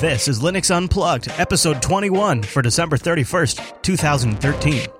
This is Linux Unplugged, episode 21 for December 31st, 2013.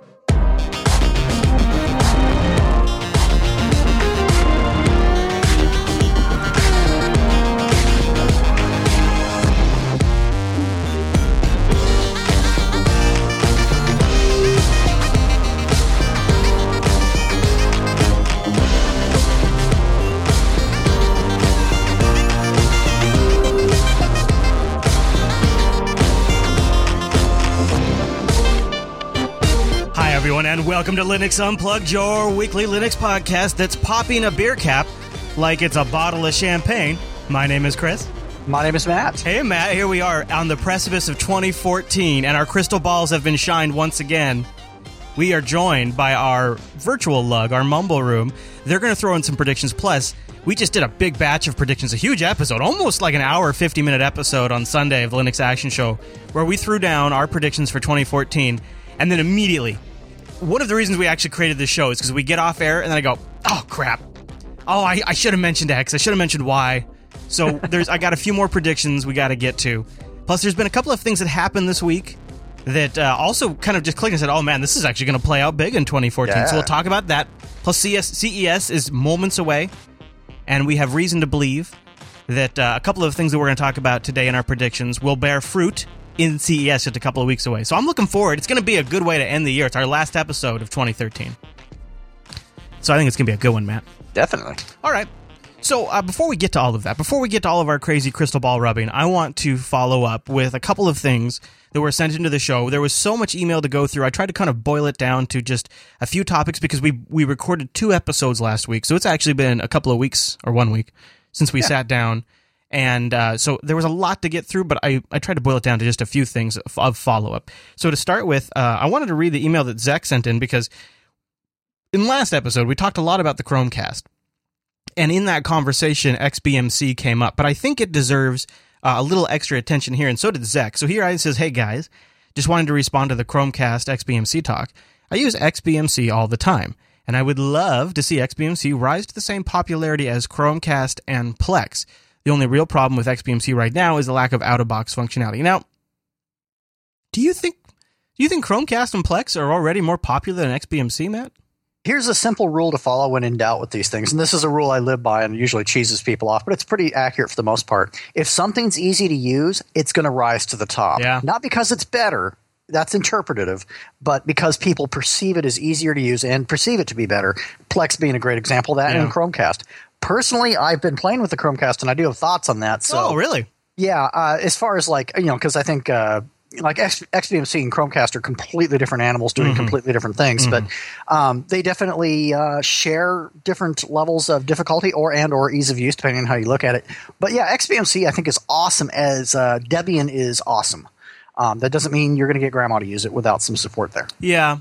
Welcome to Linux Unplugged, your weekly Linux podcast that's popping a beer cap like it's a bottle of champagne. My name is Chris. My name is Matt. Hey, Matt, here we are on the precipice of 2014, and our crystal balls have been shined once again. We are joined by our virtual lug, our mumble room. They're going to throw in some predictions. Plus, we just did a big batch of predictions, a huge episode, almost like an hour, 50 minute episode on Sunday of the Linux Action Show, where we threw down our predictions for 2014, and then immediately, one of the reasons we actually created this show is because we get off air, and then I go, oh, crap. Oh, I, I should have mentioned X. I should have mentioned Y. So there's I got a few more predictions we got to get to. Plus, there's been a couple of things that happened this week that uh, also kind of just clicked and said, "Oh man, this is actually going to play out big in 2014." So we'll talk about that. Plus, CS, CES is moments away, and we have reason to believe that uh, a couple of things that we're going to talk about today in our predictions will bear fruit in CES just a couple of weeks away. So I'm looking forward. It's going to be a good way to end the year. It's our last episode of 2013. So I think it's going to be a good one, Matt. Definitely. All right. So uh, before we get to all of that, before we get to all of our crazy crystal ball rubbing, I want to follow up with a couple of things that were sent into the show. There was so much email to go through. I tried to kind of boil it down to just a few topics because we we recorded two episodes last week, so it's actually been a couple of weeks or one week since we sat down. And uh, so there was a lot to get through, but I, I tried to boil it down to just a few things of, of follow up. So to start with, uh, I wanted to read the email that Zach sent in because in last episode we talked a lot about the Chromecast and in that conversation, XBMC came up, but I think it deserves uh, a little extra attention here, and so did Zach. So here I says, "Hey guys, just wanted to respond to the Chromecast XBMC talk. I use XBMC all the time, and I would love to see XBMC rise to the same popularity as Chromecast and Plex. The only real problem with XBMC right now is the lack of out-of-box functionality. Now, do you think do you think Chromecast and Plex are already more popular than XBMC, Matt? Here's a simple rule to follow when in doubt with these things. And this is a rule I live by and usually cheeses people off, but it's pretty accurate for the most part. If something's easy to use, it's going to rise to the top. Yeah. Not because it's better, that's interpretative, but because people perceive it as easier to use and perceive it to be better. Plex being a great example of that Yeah. and Chromecast. Personally, I've been playing with the Chromecast and I do have thoughts on that. So oh, really? Yeah, uh, as far as like you know, because I think uh, like X- XBMC and Chromecast are completely different animals doing completely different things, but um, they definitely uh, share different levels of difficulty or and or ease of use depending on how you look at it. But yeah, XBMC I think is awesome as uh, Debian is awesome. Um, that doesn't mean you're going to get grandma to use it without some support there. Yeah,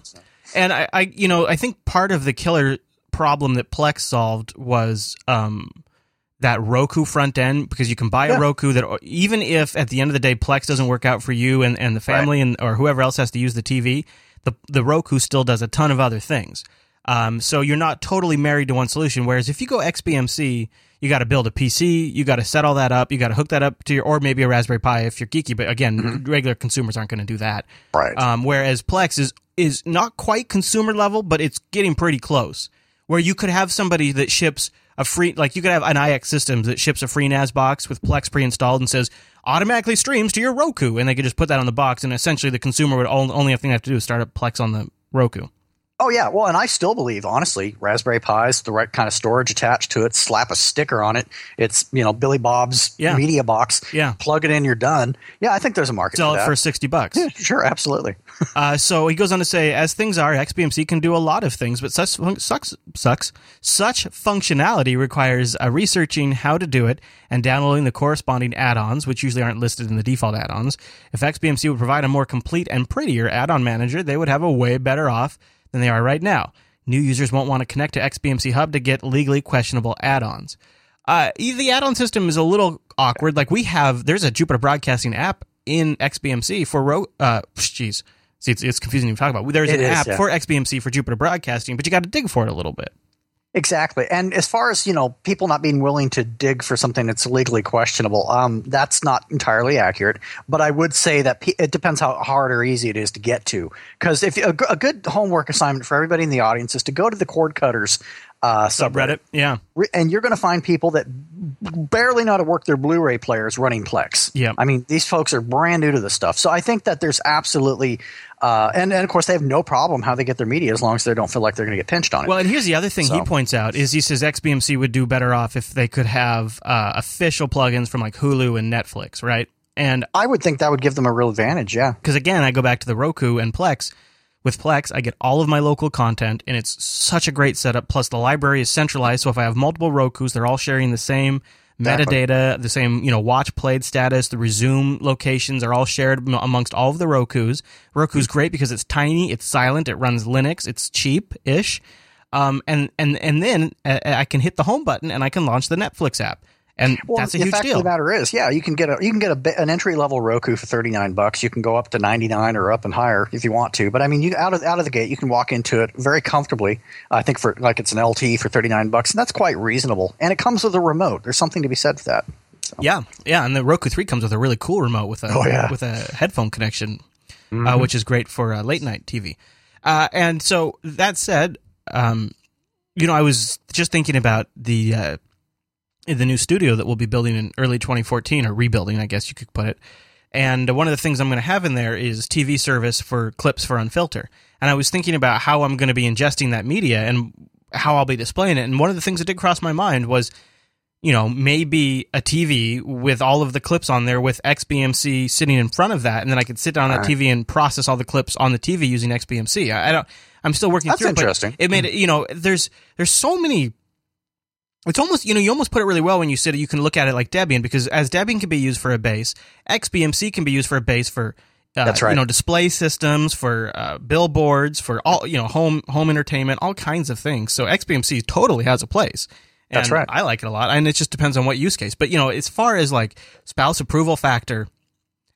and I, I, you know, I think part of the killer problem that Plex solved was um, that Roku front end because you can buy a Roku that even if at the end of the day Plex doesn't work out for you and, and the family and or whoever else has to use the TV, the the Roku still does a ton of other things. Um, so you're not totally married to one solution. Whereas if you go XBMC, you got to build a PC, you got to set all that up, you got to hook that up to your or maybe a Raspberry Pi if you're geeky. But again, regular consumers aren't going to do that. Right. Um, whereas Plex is is not quite consumer level, but it's getting pretty close. Where you could have somebody that ships a free, like you could have an iXsystems that ships a free NAS box with Plex pre-installed and says automatically streams to your Roku, and they could just put that on the box, and essentially the consumer would only, thing they have to do is start up Plex on the Roku. Oh yeah, well, and I still believe, honestly, Raspberry Pi's the right kind of storage attached to it. Slap a sticker on it. It's you know Billy Bob's Yeah. media box. Yeah. plug it in, you're done. Yeah, I think there's a market Sell for it for sixty bucks. Yeah, sure, absolutely. Uh, so he goes on to say, as things are, XBMC can do a lot of things, but such fun- sucks, sucks. Such functionality requires uh, researching how to do it and downloading the corresponding add-ons, which usually aren't listed in the default add-ons. If XBMC would provide a more complete and prettier add-on manager, they would have a way better off than they are right now. New users won't want to connect to XBMC Hub to get legally questionable add-ons. Uh, the add-on system is a little awkward. Like we have, there's a Jupiter Broadcasting app in XBMC for Ro- uh, jeez, see, it's, it's confusing to talk about. There's It an is, app yeah. for XBMC for Jupiter Broadcasting, but you got to dig for it a little bit. Exactly. And as far as, you know, people not being willing to dig for something that's legally questionable, um, that's not entirely accurate. But I would say that pe- it depends how hard or easy it is to get to. Because if a, a good homework assignment for everybody in the audience is to go to the cord cutters uh, subreddit. Subreddit, yeah. Re- and you're going to find people that barely know how to work their Blu-ray players running Plex. Yeah. I mean, these folks are brand new to this stuff, so I think that there's absolutely, uh, and and of course they have no problem how they get their media as long as they don't feel like they're going to get pinched on it. Well, and here's the other thing he points out is he says XBMC would do better off if they could have uh, official plugins from like Hulu and Netflix, right? And I would think that would give them a real advantage. Yeah. because again, I go back to the Roku and Plex. With Plex, I get all of my local content, and it's such a great setup. Plus, the library is centralized, so if I have multiple Roku's, they're all sharing the same Exactly. metadata, the same you know watch played status. The resume locations are all shared amongst all of the Roku's. Roku's great because it's tiny, it's silent, it runs Linux, it's cheap ish, um, and and and then uh, I can hit the home button and I can launch the Netflix app, and Well, that's a the huge fact deal. of the matter is, yeah, you can get a you can get a, an entry level Roku for thirty nine bucks. You can go up to ninety nine or up and higher if you want to. But I mean, you out of out of the gate, you can walk into it very comfortably. I think for like it's an LT for thirty nine bucks, and that's quite reasonable. And it comes with a remote. There's something to be said for that. Yeah, yeah, and the Roku Three comes with a really cool remote with a Oh, yeah. with a headphone connection, Mm-hmm. uh, which is great for uh, late night TV. Uh, and so that said, um, you know, I was just thinking about the uh, the new studio that we'll be building in early 2014 or rebuilding, I guess you could put it. And one of the things I'm going to have in there is TV service for clips for Unfilter. And I was thinking about how I'm going to be ingesting that media and how I'll be displaying it. And one of the things that did cross my mind was you know, maybe a TV with all of the clips on there with XBMC sitting in front of that, and then I could sit down on that Alright. TV and process all the clips on the TV using XBMC. I, I don't. I'm still working That's through it. interesting. It made it. You know, there's there's so many. It's almost you know you almost put it really well when you said you can look at it like Debian because as Debian can be used for a base, XBMC can be used for a base for. Uh, That's right. You know, display systems for uh, billboards for all you know home home entertainment, all kinds of things. So XBMC totally has a place. And That's right. I like it a lot, and it just depends on what use case. But you know, as far as like spouse approval factor,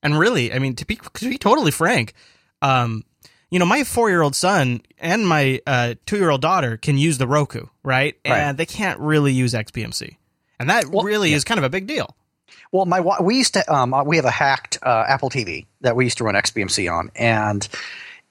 and really, I mean, to be to be totally frank, um, you know, my four year old son and my uh, two year old daughter can use the Roku, right? Right. And they can't really use XBMC, and that Well, really is kind of a big deal. Well, my we used to um, uh, we have a hacked uh, Apple TV that we used to run XBMC on, and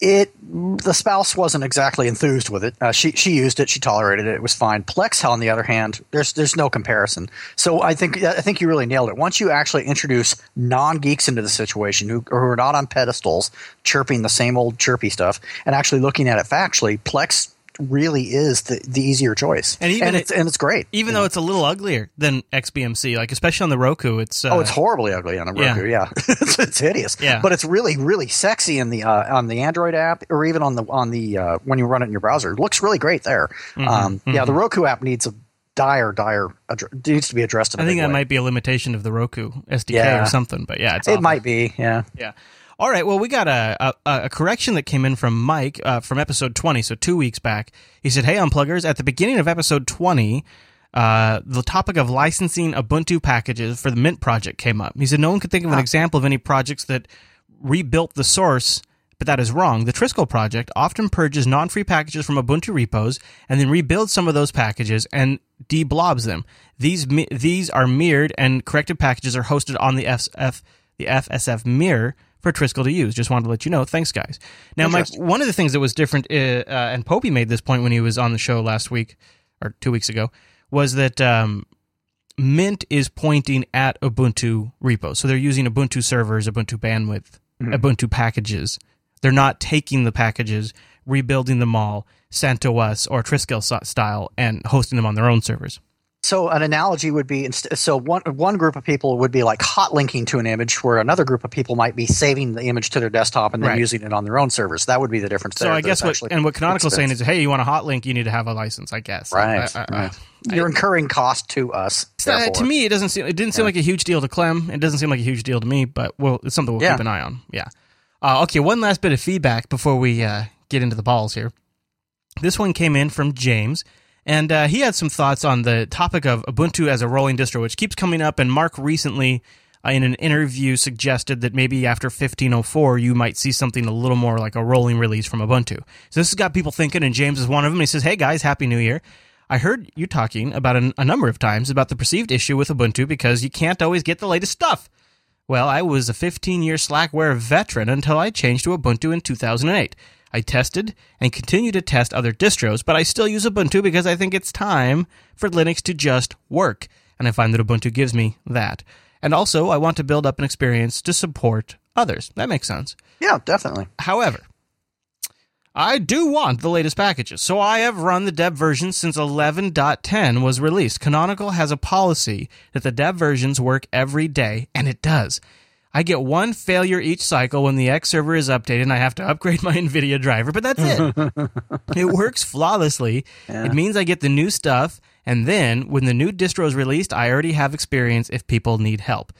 it the spouse wasn't exactly enthused with it. Uh, she she used it, she tolerated it, it was fine. Plex, on the other hand, there's there's no comparison. So I think I think you really nailed it. Once you actually introduce non geeks into the situation who, who are not on pedestals, chirping the same old chirpy stuff, and actually looking at it factually, Plex really is the, the easier choice, And even it's it- and it's great. Even though it's a little uglier than XBMC, like especially on the Roku, it's uh, Oh, it's horribly ugly on the. Roku. Yeah, it's, it's hideous. Yeah. but it's really, really sexy in the uh, on the Android app, or even on the on the uh, when you run it in your browser. It looks really great there. Mm-hmm, um, Yeah, the Roku app needs a dire, dire addre- needs to be addressed. In a I think that way. might be a limitation of the Roku SDK Yeah. or something. But yeah, it's It awful. might be. Yeah. Yeah. All right. Well, we got a, a, a correction that came in from Mike uh, from episode 20, so two weeks back. He said, Hey, unpluggers, at the beginning of episode 20, uh, the topic of licensing Ubuntu packages for the Mint project came up. He said, No one could think of an example of any projects that rebuilt the source, but that is wrong. The Trisquel project often purges non free packages from Ubuntu repos and then rebuilds some of those packages and deblobs them. These, these are mirrored and corrected packages are hosted on the FSF, the FSF mirror for Trisquel to use. Just wanted to let you know. Thanks, guys. Now, Mike, one of the things that was different, uh, uh, and Popey made this point when he was on the show last week or two weeks ago, was that um, Mint is pointing at Ubuntu repos. So they're using Ubuntu servers, Ubuntu bandwidth, Ubuntu packages. They're not taking the packages, rebuilding them all, CentOS or Trisquel style, and hosting them on their own servers. So an analogy would be so one one group of people would be like hot linking to an image, where another group of people might be saving the image to their desktop and then Right. using it on their own servers. That would be the difference. So there. I guess what and what Canonical's saying is, hey, you want a hot link, you need to have a license. I guess. right, I- I- I- You're incurring cost to us. Uh, to me, it doesn't seem. It didn't seem like a huge deal to Clem. It doesn't seem like a huge deal to me. But well, it's something we'll Yeah. keep an eye on. Yeah. Uh, okay. One last bit of feedback before we uh, get into the balls here. This one came in from James, and uh, he had some thoughts on the topic of Ubuntu as a rolling distro, which keeps coming up. And Mark recently, uh, in an interview, suggested that maybe after 1504, you might see something a little more like a rolling release from Ubuntu. So this has got people thinking, and James is one of them. He says, "Hey guys, happy New Year." I heard you talking about an, a number of times about the perceived issue with Ubuntu because you can't always get the latest stuff. Well, I was a 15 year Slackware veteran until I changed to Ubuntu in 2008. I tested and continue to test other distros, but I still use Ubuntu because I think it's time for Linux to just work. And I find that Ubuntu gives me that. And also, I want to build up an experience to support others. That makes sense. Yeah, definitely. However, I do want the latest packages, so I have run the dev version since 11.10 was released. Canonical has a policy that the dev versions work every day, and it does. I get one failure each cycle when the X server is updated and I have to upgrade my NVIDIA driver, but that's it. it works flawlessly. Yeah. It means I get the new stuff, and then when the new distro is released, I already have experience if people need help.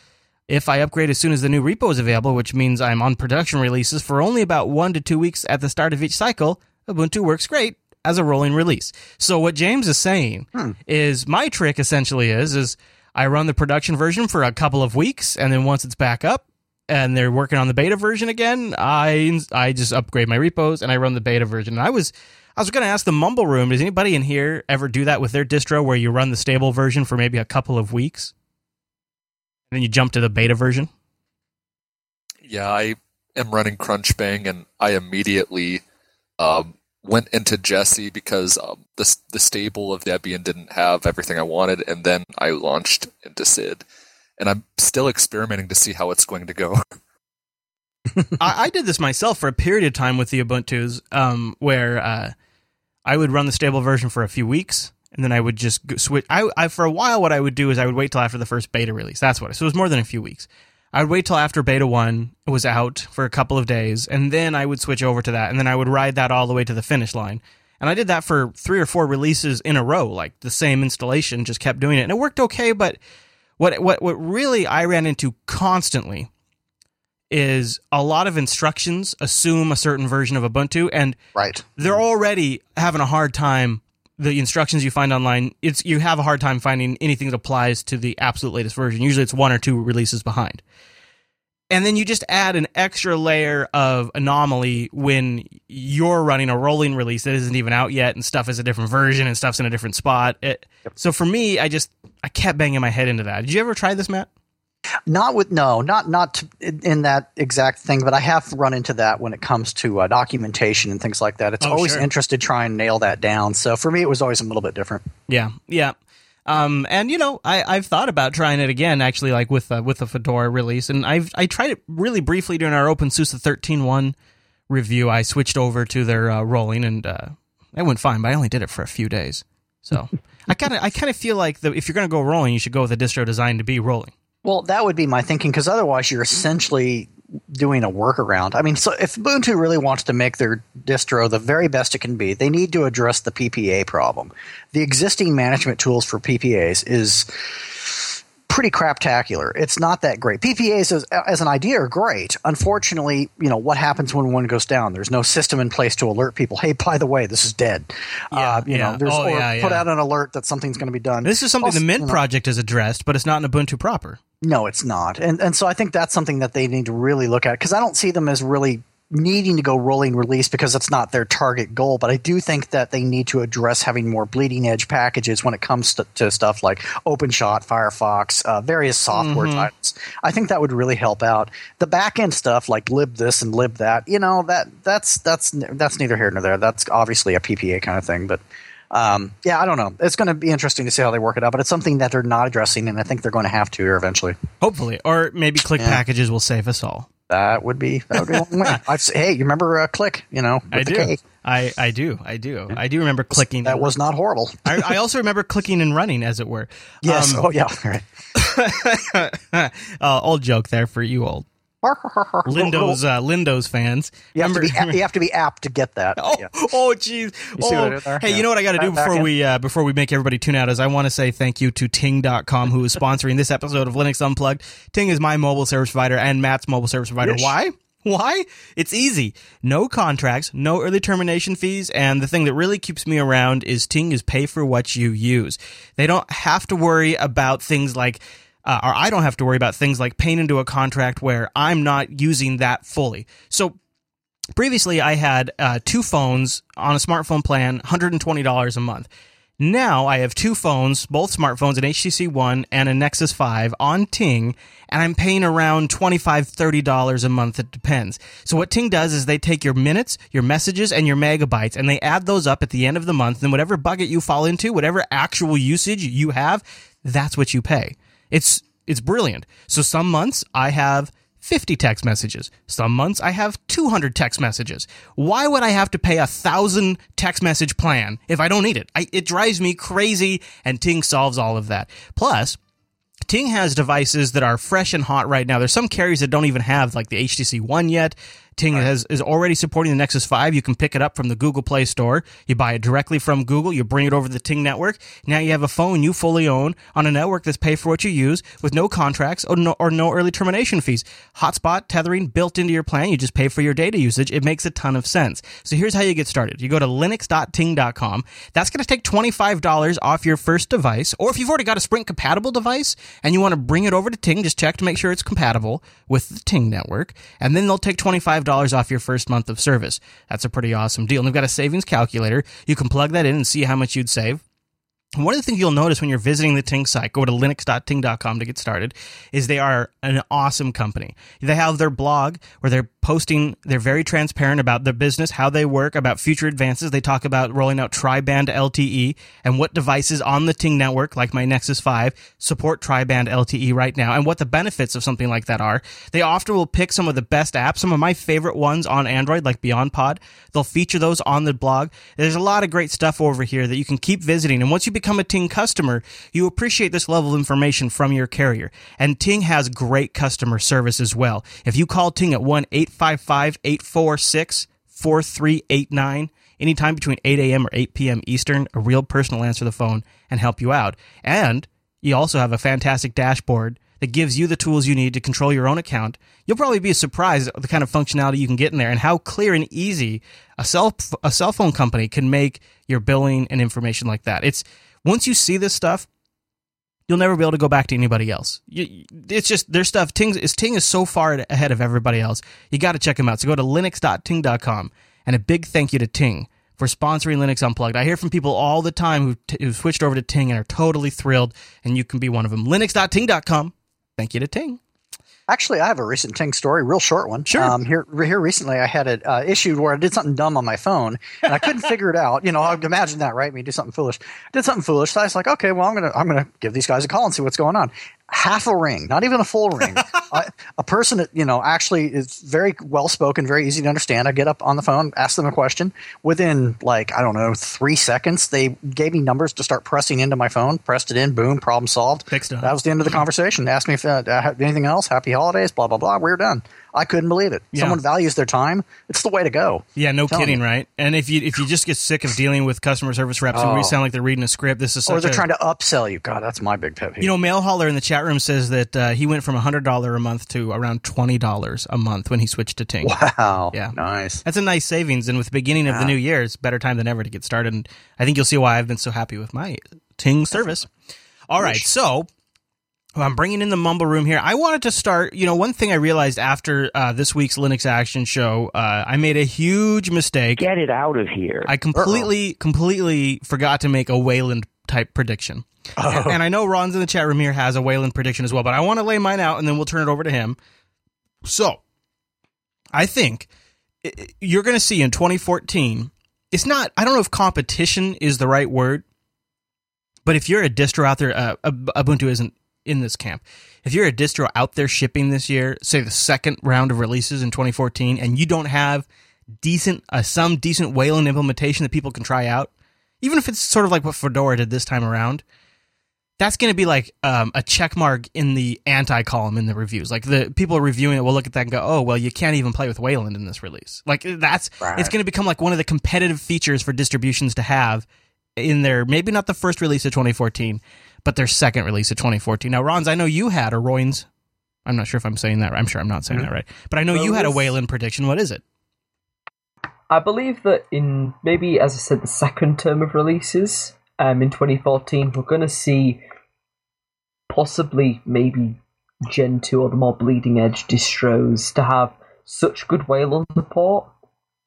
If I upgrade as soon as the new repo is available, which means I'm on production releases for only about one to two weeks at the start of each cycle, Ubuntu works great as a rolling release. So what James is saying hmm. is my trick essentially is is I run the production version for a couple of weeks, and then once it's back up and they're working on the beta version again, I I just upgrade my repos and I run the beta version. And I was I was going to ask the Mumble Room, does anybody in here ever do that with their distro where you run the stable version for maybe a couple of weeks? And then you jump to the beta version? Yeah, I am running Crunchbang, and I immediately um, went into Jessie because um, the the stable of Debian didn't have everything I wanted, and then I launched into Sid, and I'm still experimenting to see how it's going to go. I, I did this myself for a period of time with the Ubuntu's, um, where uh, I would run the stable version for a few weeks, and then I would just switch. I, I for a while, what I would do is I would wait till after the first beta release. That's what. So it was more than a few weeks. I would wait till after beta one was out for a couple of days, and then I would switch over to that, and then I would ride that all the way to the finish line. And I did that for three or four releases in a row, like the same installation, just kept doing it, and it worked okay. But what what what really I ran into constantly is a lot of instructions assume a certain version of Ubuntu, and Right. they're already having a hard time. The instructions you find online, it's you have a hard time finding anything that applies to the absolute latest version. Usually, it's one or two releases behind. And then you just add an extra layer of anomaly when you're running a rolling release that isn't even out yet, and stuff is a different version, and stuff's in a different spot. It, So for me, I just I kept banging my head into that. Did you ever try this, Matt? Not with no, not not to, in, in that exact thing, but I have run into that when it comes to uh, documentation and things like that. It's Oh, always sure. interested to try and nail that down. So for me, it was always a little bit different. Yeah, yeah. Um, and you know, I, I've thought about trying it again, actually, like with uh, with the Fedora release, and I've I tried it really briefly during our OpenSUSE 13.1 review. I switched over to their uh, rolling, and uh, it went fine, but I only did it for a few days. So I kind of I kind of feel like the, if you're going to go rolling, you should go with a distro designed to be rolling. Well, that would be my thinking because otherwise you're essentially doing a workaround. I mean, so if Ubuntu really wants to make their distro the very best it can be, they need to address the PPA problem. The existing management tools for PPAs is pretty craptacular. It's not that great. PPAs as, as an idea are great. Unfortunately, you know, what happens when one goes down? There's no system in place to alert people, hey, by the way, this is dead. Yeah, uh, you yeah. know, there's Oh, or yeah, put out an alert that something's going to be done. This is something the Mint you know- project has addressed, but it's not in Ubuntu proper. No, it's not. And and so I think that's something that they need to really look at because I don't see them as really needing to go rolling release because it's not their target goal. But I do think that they need to address having more bleeding edge packages when it comes to, to stuff like OpenShot, Firefox, uh, various software titles. I think that would really help out. The back end stuff like lib this and lib that, you know, that that's that's that's neither here nor there. That's obviously a PPA kind of thing, but. Um, yeah, I don't know. It's going to be interesting to see how they work it out, but it's something that they're not addressing, and I think they're going to have to here eventually. Hopefully, or maybe click Yeah. packages will save us all. That would be that would be long way. I've, hey, you remember uh, Click? You know, I do. K. I, I do. I do. I do remember clicking. That was not horrible. I, I also remember clicking and running, as it were. Yes. Um, oh yeah. Right. uh, old joke there for you old Lindows uh, Lindows fans. You have, to Remember- be, you have to be apt to get that. Oh, Yeah. oh, jeez. see what I Oh, hey, Yeah. you know what I got to do Back- before we uh, before we make everybody tune out is I want to say thank you to Ting.com who is sponsoring this episode of Linux Unplugged. Ting is my mobile service provider and Matt's mobile service provider. Yes. Why? Why? It's easy. No contracts, no early termination fees, and the thing that really keeps me around is Ting is pay for what you use. They don't have to worry about things like uh, or I don't have to worry about things like paying into a contract where I'm not using that fully. So previously I had uh, two phones on a smartphone plan, $120 a month. Now I have two phones, both smartphones, an HTC One and a Nexus 5 on Ting, and I'm paying around $25, $30 a month. It depends. So what Ting does is they take your minutes, your messages, and your megabytes, and they add those up at the end of the month. And whatever bucket you fall into, whatever actual usage you have, that's what you pay. It's, it's brilliant. So some months I have 50 text messages. Some months I have 200 text messages. Why would I have to pay a thousand text message plan if I don't need it? I, it drives me crazy and Ting solves all of that. Plus, Ting has devices that are fresh and hot right now. There's some carriers that don't even have like the HTC One yet. Ting right. has, is already supporting the Nexus 5. You can pick it up from the Google Play Store. You buy it directly from Google. You bring it over to the Ting network. Now you have a phone you fully own on a network that's paid for what you use with no contracts or no, or no early termination fees. Hotspot tethering built into your plan. You just pay for your data usage. It makes a ton of sense. So here's how you get started. You go to linux.ting.com. That's going to take $25 off your first device. Or if you've already got a Sprint compatible device and you want to bring it over to Ting, just check to make sure it's compatible with the Ting network. And then they'll take 25 dollars off your first month of service. That's a pretty awesome deal. And they've got a savings calculator. You can plug that in and see how much you'd save. One of the things you'll notice when you're visiting the Ting site, go to linux.ting.com to get started, is they are an awesome company. They have their blog where they're posting, they're very transparent about their business, how they work, about future advances. They talk about rolling out tri-band LTE and what devices on the Ting network, like my Nexus 5, support tri-band LTE right now and what the benefits of something like that are. They often will pick some of the best apps, some of my favorite ones on Android, like BeyondPod. They'll feature those on the blog. There's a lot of great stuff over here that you can keep visiting. And once you become a Ting customer, you appreciate this level of information from your carrier. And Ting has great customer service as well. If you call Ting at 1 855 846 4389, anytime between 8 a.m. or 8 p.m. Eastern, a real person will answer the phone and help you out. And you also have a fantastic dashboard that gives you the tools you need to control your own account, you'll probably be surprised at the kind of functionality you can get in there and how clear and easy a cell a cell phone company can make your billing and information like that. It's once you see this stuff, you'll never be able to go back to anybody else. You, it's just their stuff. Ting is Ting is so far ahead of everybody else. You got to check them out. So go to linux.ting.com and a big thank you to Ting for sponsoring Linux Unplugged. I hear from people all the time who t- who switched over to Ting and are totally thrilled, and you can be one of them. Linux.ting.com Thank you to Ting. Actually, I have a recent Ting story, real short one. Sure. Um, here, here recently, I had an uh, issue where I did something dumb on my phone, and I couldn't figure it out. You know, I'd imagine that, right? Me do something foolish. did something foolish. So I was like, okay, well, I'm gonna, I'm gonna give these guys a call and see what's going on half a ring, not even a full ring. uh, a person that you know actually is very well spoken, very easy to understand. I get up on the phone, ask them a question. Within like I don't know three seconds, they gave me numbers to start pressing into my phone. Pressed it in, boom, problem solved. That was the end of the conversation. Asked me if uh, anything else. Happy holidays. Blah blah blah. We're done. I couldn't believe it. Yeah. Someone values their time. It's the way to go. Yeah, no kidding, me. right? And if you if you just get sick of dealing with customer service reps oh. who sound like they're reading a script, this is or they're a, trying to upsell you. God, that's my big pet peeve. You know, Mail Hauler in the chat room says that uh, he went from hundred dollar a month to around twenty dollars a month when he switched to Ting. Wow, yeah, nice. That's a nice savings, and with the beginning of the new year, it's better time than ever to get started. And I think you'll see why I've been so happy with my Ting service. All right, so I'm bringing in the mumble room here. I wanted to start. You know, one thing I realized after uh, this week's Linux Action Show, uh, I made a huge mistake. Get it out of here! I completely, Uh-oh. completely forgot to make a Wayland type prediction. Oh. And, and, I know Ron's in the chat room here has a Wayland prediction as well, but I want to lay mine out, and then we'll turn it over to him. So, I think you're going to see in 2014. It's not. I don't know if competition is the right word, but if you're a distro out there, uh, Ubuntu isn't in this camp. If you're a distro out there shipping this year, say the second round of releases in 2014, and you don't have decent uh, some decent Wayland implementation that people can try out, even if it's sort of like what Fedora did this time around, that's going to be like um, a check mark in the anti column in the reviews. Like the people reviewing it will look at that and go, "Oh, well, you can't even play with Wayland in this release." Like that's right. it's going to become like one of the competitive features for distributions to have in their maybe not the first release of 2014, but their second release of 2014. Now, Rons, I know you had a Royns. I'm not sure if I'm saying that. Right. I'm sure I'm not saying mm-hmm. that right, but I know well, you had a Wayland prediction. What is it? I believe that in maybe, as I said, the second term of releases um, in 2014, we're going to see possibly maybe Gentoo or the more bleeding edge distros to have such good Wayland support.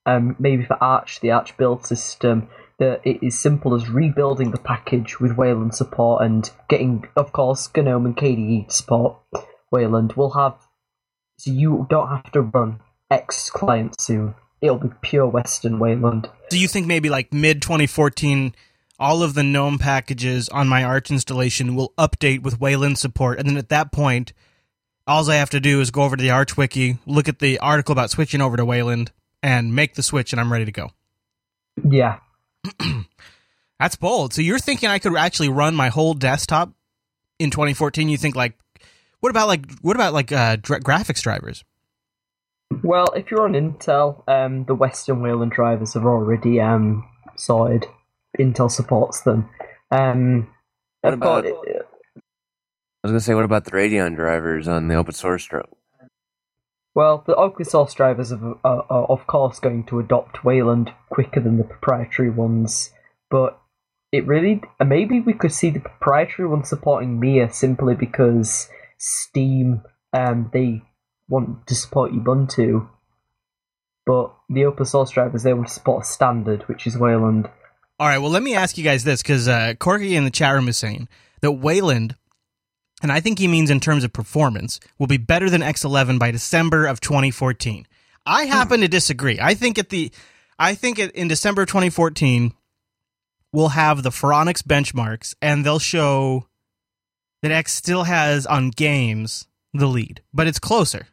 Um, maybe for Arch, the Arch build system, that it is simple as rebuilding the package with Wayland support and getting, of course, GNOME and KDE support Wayland. We'll have so you don't have to run X client soon. It'll be pure Weston Wayland. Do you think maybe like mid 2014, all of the GNOME packages on my Arch installation will update with Wayland support, and then at that point, all I have to do is go over to the Arch wiki, look at the article about switching over to Wayland, and make the switch, and I'm ready to go. Yeah, That's bold. So you're thinking I could actually run my whole desktop in 2014? You think like, what about like what about like uh, dra- graphics drivers? Well, if you're on Intel, um, the Weston Wayland drivers have already um, sorted. Intel supports them. Um, What I've got- about- I was gonna say, what about the Radeon drivers on the open source dro- well, the open source drivers are, are, are of course going to adopt Wayland quicker than the proprietary ones, but it really maybe we could see the proprietary ones supporting Mir simply because Steam um, they want to support Ubuntu, but the open source drivers they want to support a standard, which is Wayland. All right, well, let me ask you guys this because uh, Corky in the chat room is saying that Wayland, and I think he means in terms of performance, will be better than X11 by December of 2014. I happen to disagree. I think at the, I think in December 2014, we'll have the Phoronix benchmarks, and they'll show that X still has on games the lead, but it's closer.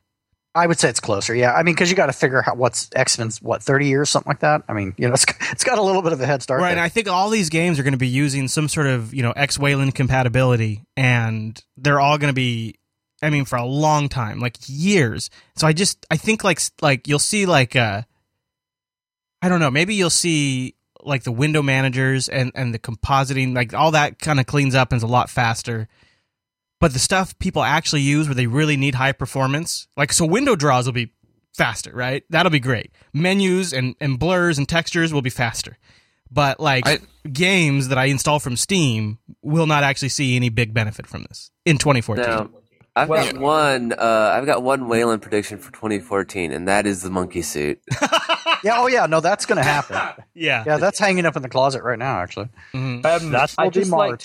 I would say it's closer. Yeah, I mean, because you got to figure out what's X-Men's what thirty years, something like that. I mean, you know, it's it's got a little bit of a head start. Right, and. I think all these games are going to be using some sort of you know X Wayland compatibility, and they're all going to be, I mean, for a long time, like years. So I just I think like like you'll see like uh, I don't know, maybe you'll see like the window managers and and the compositing, like all that kind of cleans up and is a lot faster. But the stuff people actually use where they really need high performance, like so window draws will be faster, right? That'll be great. Menus and, and blurs and textures will be faster. But like I- games that I install from Steam will not actually see any big benefit from this in 2014. Now, I've Well- got one. Uh, I've got one Wayland prediction for 2014, and that is the monkey suit. yeah, oh yeah, no, that's going to happen. yeah. Yeah, that's hanging up in the closet right now. Actually, Mhm. Um, That will be just like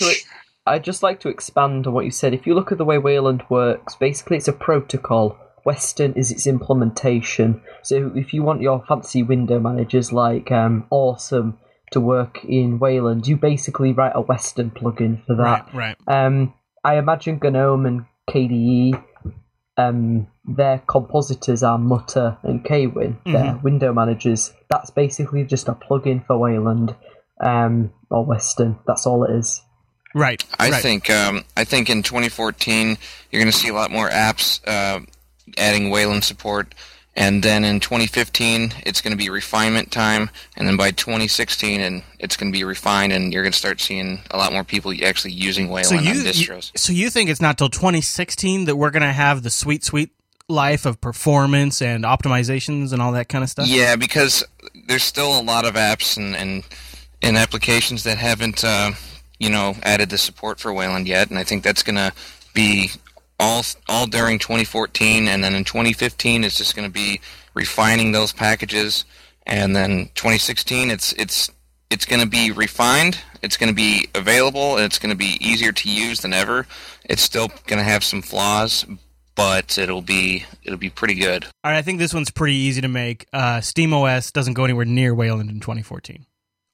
to. March. I just like to expand on what you said. If you look at the way Wayland works, basically it's a protocol. Weston is its implementation. So if you want your fancy window managers like um, Awesome to work in Wayland, you basically write a Weston plugin for that. Right, right. Um, I imagine GNOME and KDE, um, their compositors are Mutter and KWin, their window managers. That's basically just a plugin for Wayland um, or Weston. That's all it is. Right. I right. think um, I think in 2014 you're going to see a lot more apps uh, adding Wayland support, and then in 2015 it's going to be refinement time, and then by 2016 and it's going to be refined, and you're going to start seeing a lot more people actually using Wayland so you, on you distros. so you think it's not till 2016 that we're going to have the sweet sweet life of performance and optimizations and all that kind of stuff? Yeah, because there's still a lot of apps and and, and applications that haven't uh, you know added the support for Wayland yet, and I think that's going to be all all during 2014, and then in 2015 it's just going to be refining those packages, and then 2016 it's it's it's going to be refined, it's going to be available, and it's going to be easier to use than ever. It's still going to have some flaws, but it'll be it'll be pretty good. All right, I think this one's pretty easy to make. Uh, SteamOS doesn't go anywhere near Wayland in 2014.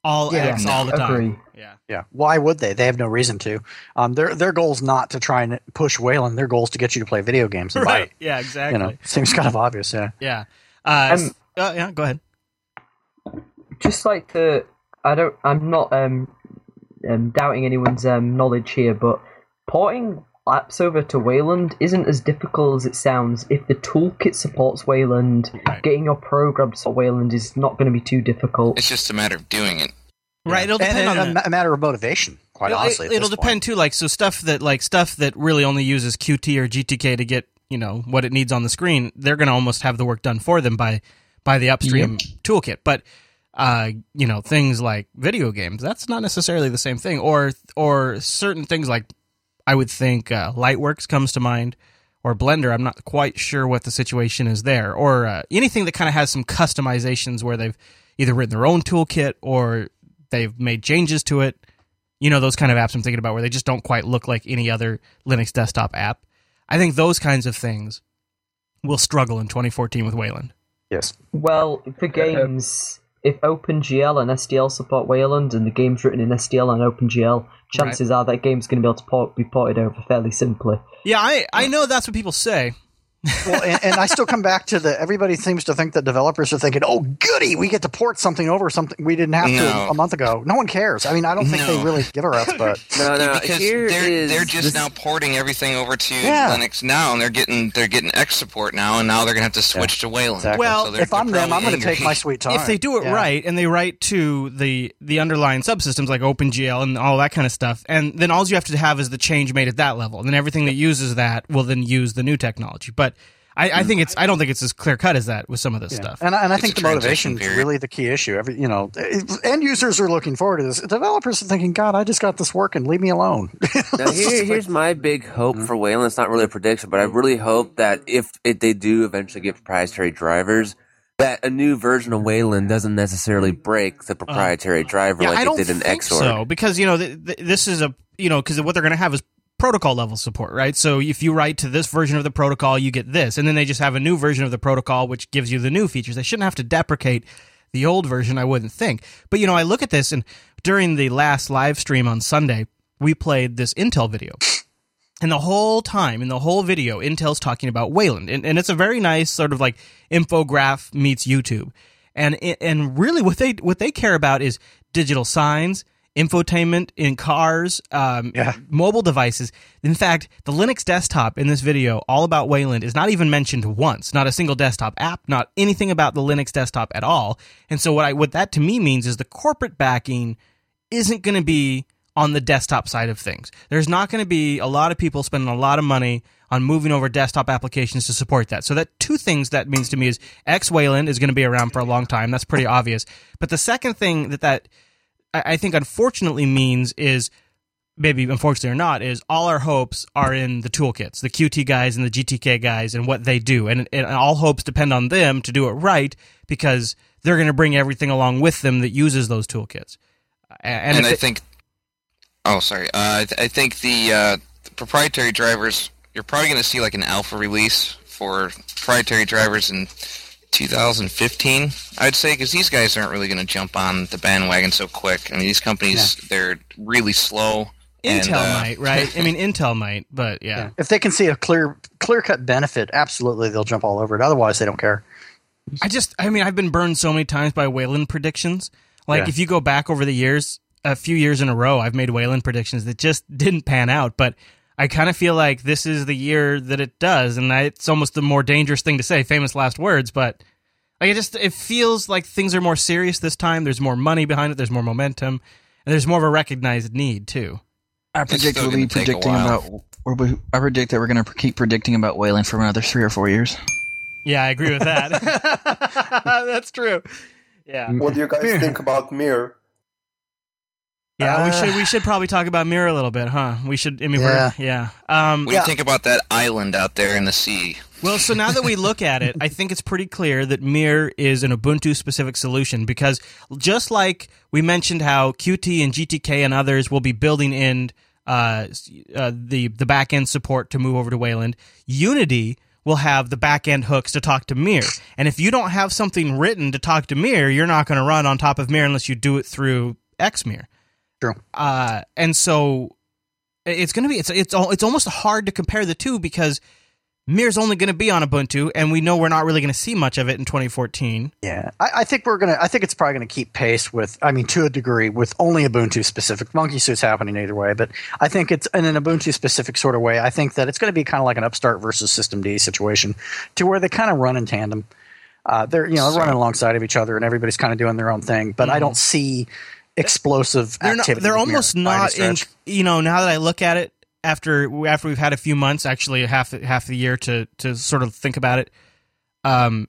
All Yeah, X all the time. agree. Yeah. yeah. Why would they? They have no reason to. Um, their their goal is not to try and push Wayland. Their goal is to get you to play video games and buy Right. it. Yeah, You exactly. know, seems kind of obvious. Yeah. Yeah. Uh, Um, uh, yeah, go ahead. just like the, I don't I'm not um, um doubting anyone's um knowledge here, but porting apps over to Wayland isn't as difficult as it sounds. If the toolkit supports Wayland, Right. getting your programs for Wayland is not going to be too difficult. It's just a matter of doing it. Right, it'll And, depend and on a a matter of motivation, quite It'll- honestly. at it'll depend point. too. Like so, stuff that like stuff that really only uses Qt or GTK to get you know what it needs on the screen. They're going to almost have the work done for them by by the upstream toolkit. But uh, you know things like video games, that's not necessarily the same thing. Or or certain things like I would think uh, Lightworks comes to mind. Or Blender, I'm not quite sure what the situation is there. Or uh, anything that kind of has some customizations where they've either written their own toolkit or they've made changes to it. You know, those kind of apps I'm thinking about where they just don't quite look like any other Linux desktop app. I think those kinds of things will struggle in 2014 with Wayland. Yes. Well, for games, if OpenGL and SDL support Wayland and the game's written in SDL and OpenGL, chances are that game's going to be able to port, be ported over fairly simply. Yeah, I, I know that's what people say. Well, and, and, I still come back to the. Everybody seems to think that developers are thinking, "Oh, goody, we get to port something over something we didn't have No. to a month ago." No one cares. I mean, I don't think they really give a rat's butt. No, no. because here they're is they're just this- now porting everything over to Yeah. Linux now, and they're getting they're getting X support now, and now they're gonna have to switch to Wayland. Exactly. Well, So they're- if I'm them, I'm going to take my sweet time. if they do it Yeah. right and they write to the the underlying subsystems like OpenGL and all that kind of stuff, and then all you have to have is the change made at that level, and then everything that uses that will then use the new technology. But I, I think hmm. it's I don't think it's as clear cut as that with some of this Yeah. stuff. And, I- and I It's think the motivation is really the key issue. Every you know, eh, end users are looking forward to this. Developers are thinking, "God, I just got this working. Leave me alone." Now here, here's my big hope hmm. for Wayland. It's not really a prediction, but I hmm. really hope that if, if they do eventually get proprietary drivers, that a new version of Wayland doesn't necessarily break the uh, proprietary driver yeah, like I it did in think Xorg. so because you know th- th- this is a you know because what they're going to have is protocol level support, right? So if you write to this version of the protocol, you get this, and then they just have a new version of the protocol which gives you the new features. They shouldn't have to deprecate the old version, I wouldn't think. But you know, I look at this and during the last live stream on Sunday, we played this Intel video. And the whole time, in the whole video, Intel's talking about Wayland, and, and it's a very nice sort of like infograph meets YouTube, and and really what they what they care about is digital signs, infotainment in cars, um, Yeah. mobile devices. In fact, the Linux desktop in this video, all about Wayland, is not even mentioned once. Not a single desktop app, not anything about the Linux desktop at all. And so what I what that to me means is the corporate backing isn't going to be on the desktop side of things. There's not going to be a lot of people spending a lot of money on moving over desktop applications to support that. So that two things that means to me is X Wayland is going to be around for a long time. That's pretty obvious. But the second thing that that I think unfortunately means is maybe unfortunately or not is all our hopes are in the toolkits, the Qt guys and the GTK guys and what they do, and, and all hopes depend on them to do it right because they're going to bring everything along with them that uses those toolkits. And, and, I it- think. Oh, sorry. Uh, I, th- I think the, uh, the proprietary drivers. You're probably going to see like an alpha release for proprietary drivers in 2015. I'd say because these guys aren't really going to jump on the bandwagon so quick. I mean, these companies they're really slow. and, Intel uh, might, right? I mean, Intel might, but yeah. Yeah. If they can see a clear clear cut benefit, absolutely they'll jump all over it. Otherwise, they don't care. I just, I mean, I've been burned so many times by Wayland predictions. Like, Yeah. if you go back over the years, a few years in a row, I've made Wayland predictions that just didn't pan out. But I kind of feel like this is the year that it does, and I, it's almost the more dangerous thing to say. Famous last words, but like it just, it feels like things are more serious this time. There's more money behind it. There's more momentum, and there's more of a recognized need too. I It's predict we'll be gonna predicting about. Or we, I predict that we're going to keep predicting about Wayland for another three or four years. Yeah, I agree with that. That's true. Yeah. What do you guys think about Mir? Yeah, we Uh, should we should probably talk about Mirror a little bit, huh? We should. I mean, Yeah. yeah. Um, What do you think about that island out there in the sea? well, so now that we look at it, I think it's pretty clear that Mir is an Ubuntu specific solution because just like we mentioned how Qt and GTK and others will be building in uh, uh, the the back end support to move over to Wayland, Unity will have the back end hooks to talk to Mir. And if you don't have something written to talk to Mir, you're not going to run on top of Mir unless you do it through Xmir. True. Uh, and so it's going to be it's it's it's almost hard to compare the two because Mir's only going to be on Ubuntu, and we know we're not really going to see much of it in 2014. Yeah, I, I think we're gonna. I think it's probably gonna keep pace with. I mean, to a degree, with only Ubuntu specific. Monkey Suit's happening either way, but I think it's in an Ubuntu specific sort of way. I think that it's going to be kind of like an Upstart versus systemd situation, to where they kind of run in tandem. Uh, they're you know they're running alongside of each other, and everybody's kind of doing their own thing. But I don't see explosive. They're not. activity. They're almost any not in. You know, now that I look at it after after we've had a few months, actually half half the year to to sort of think about it, um,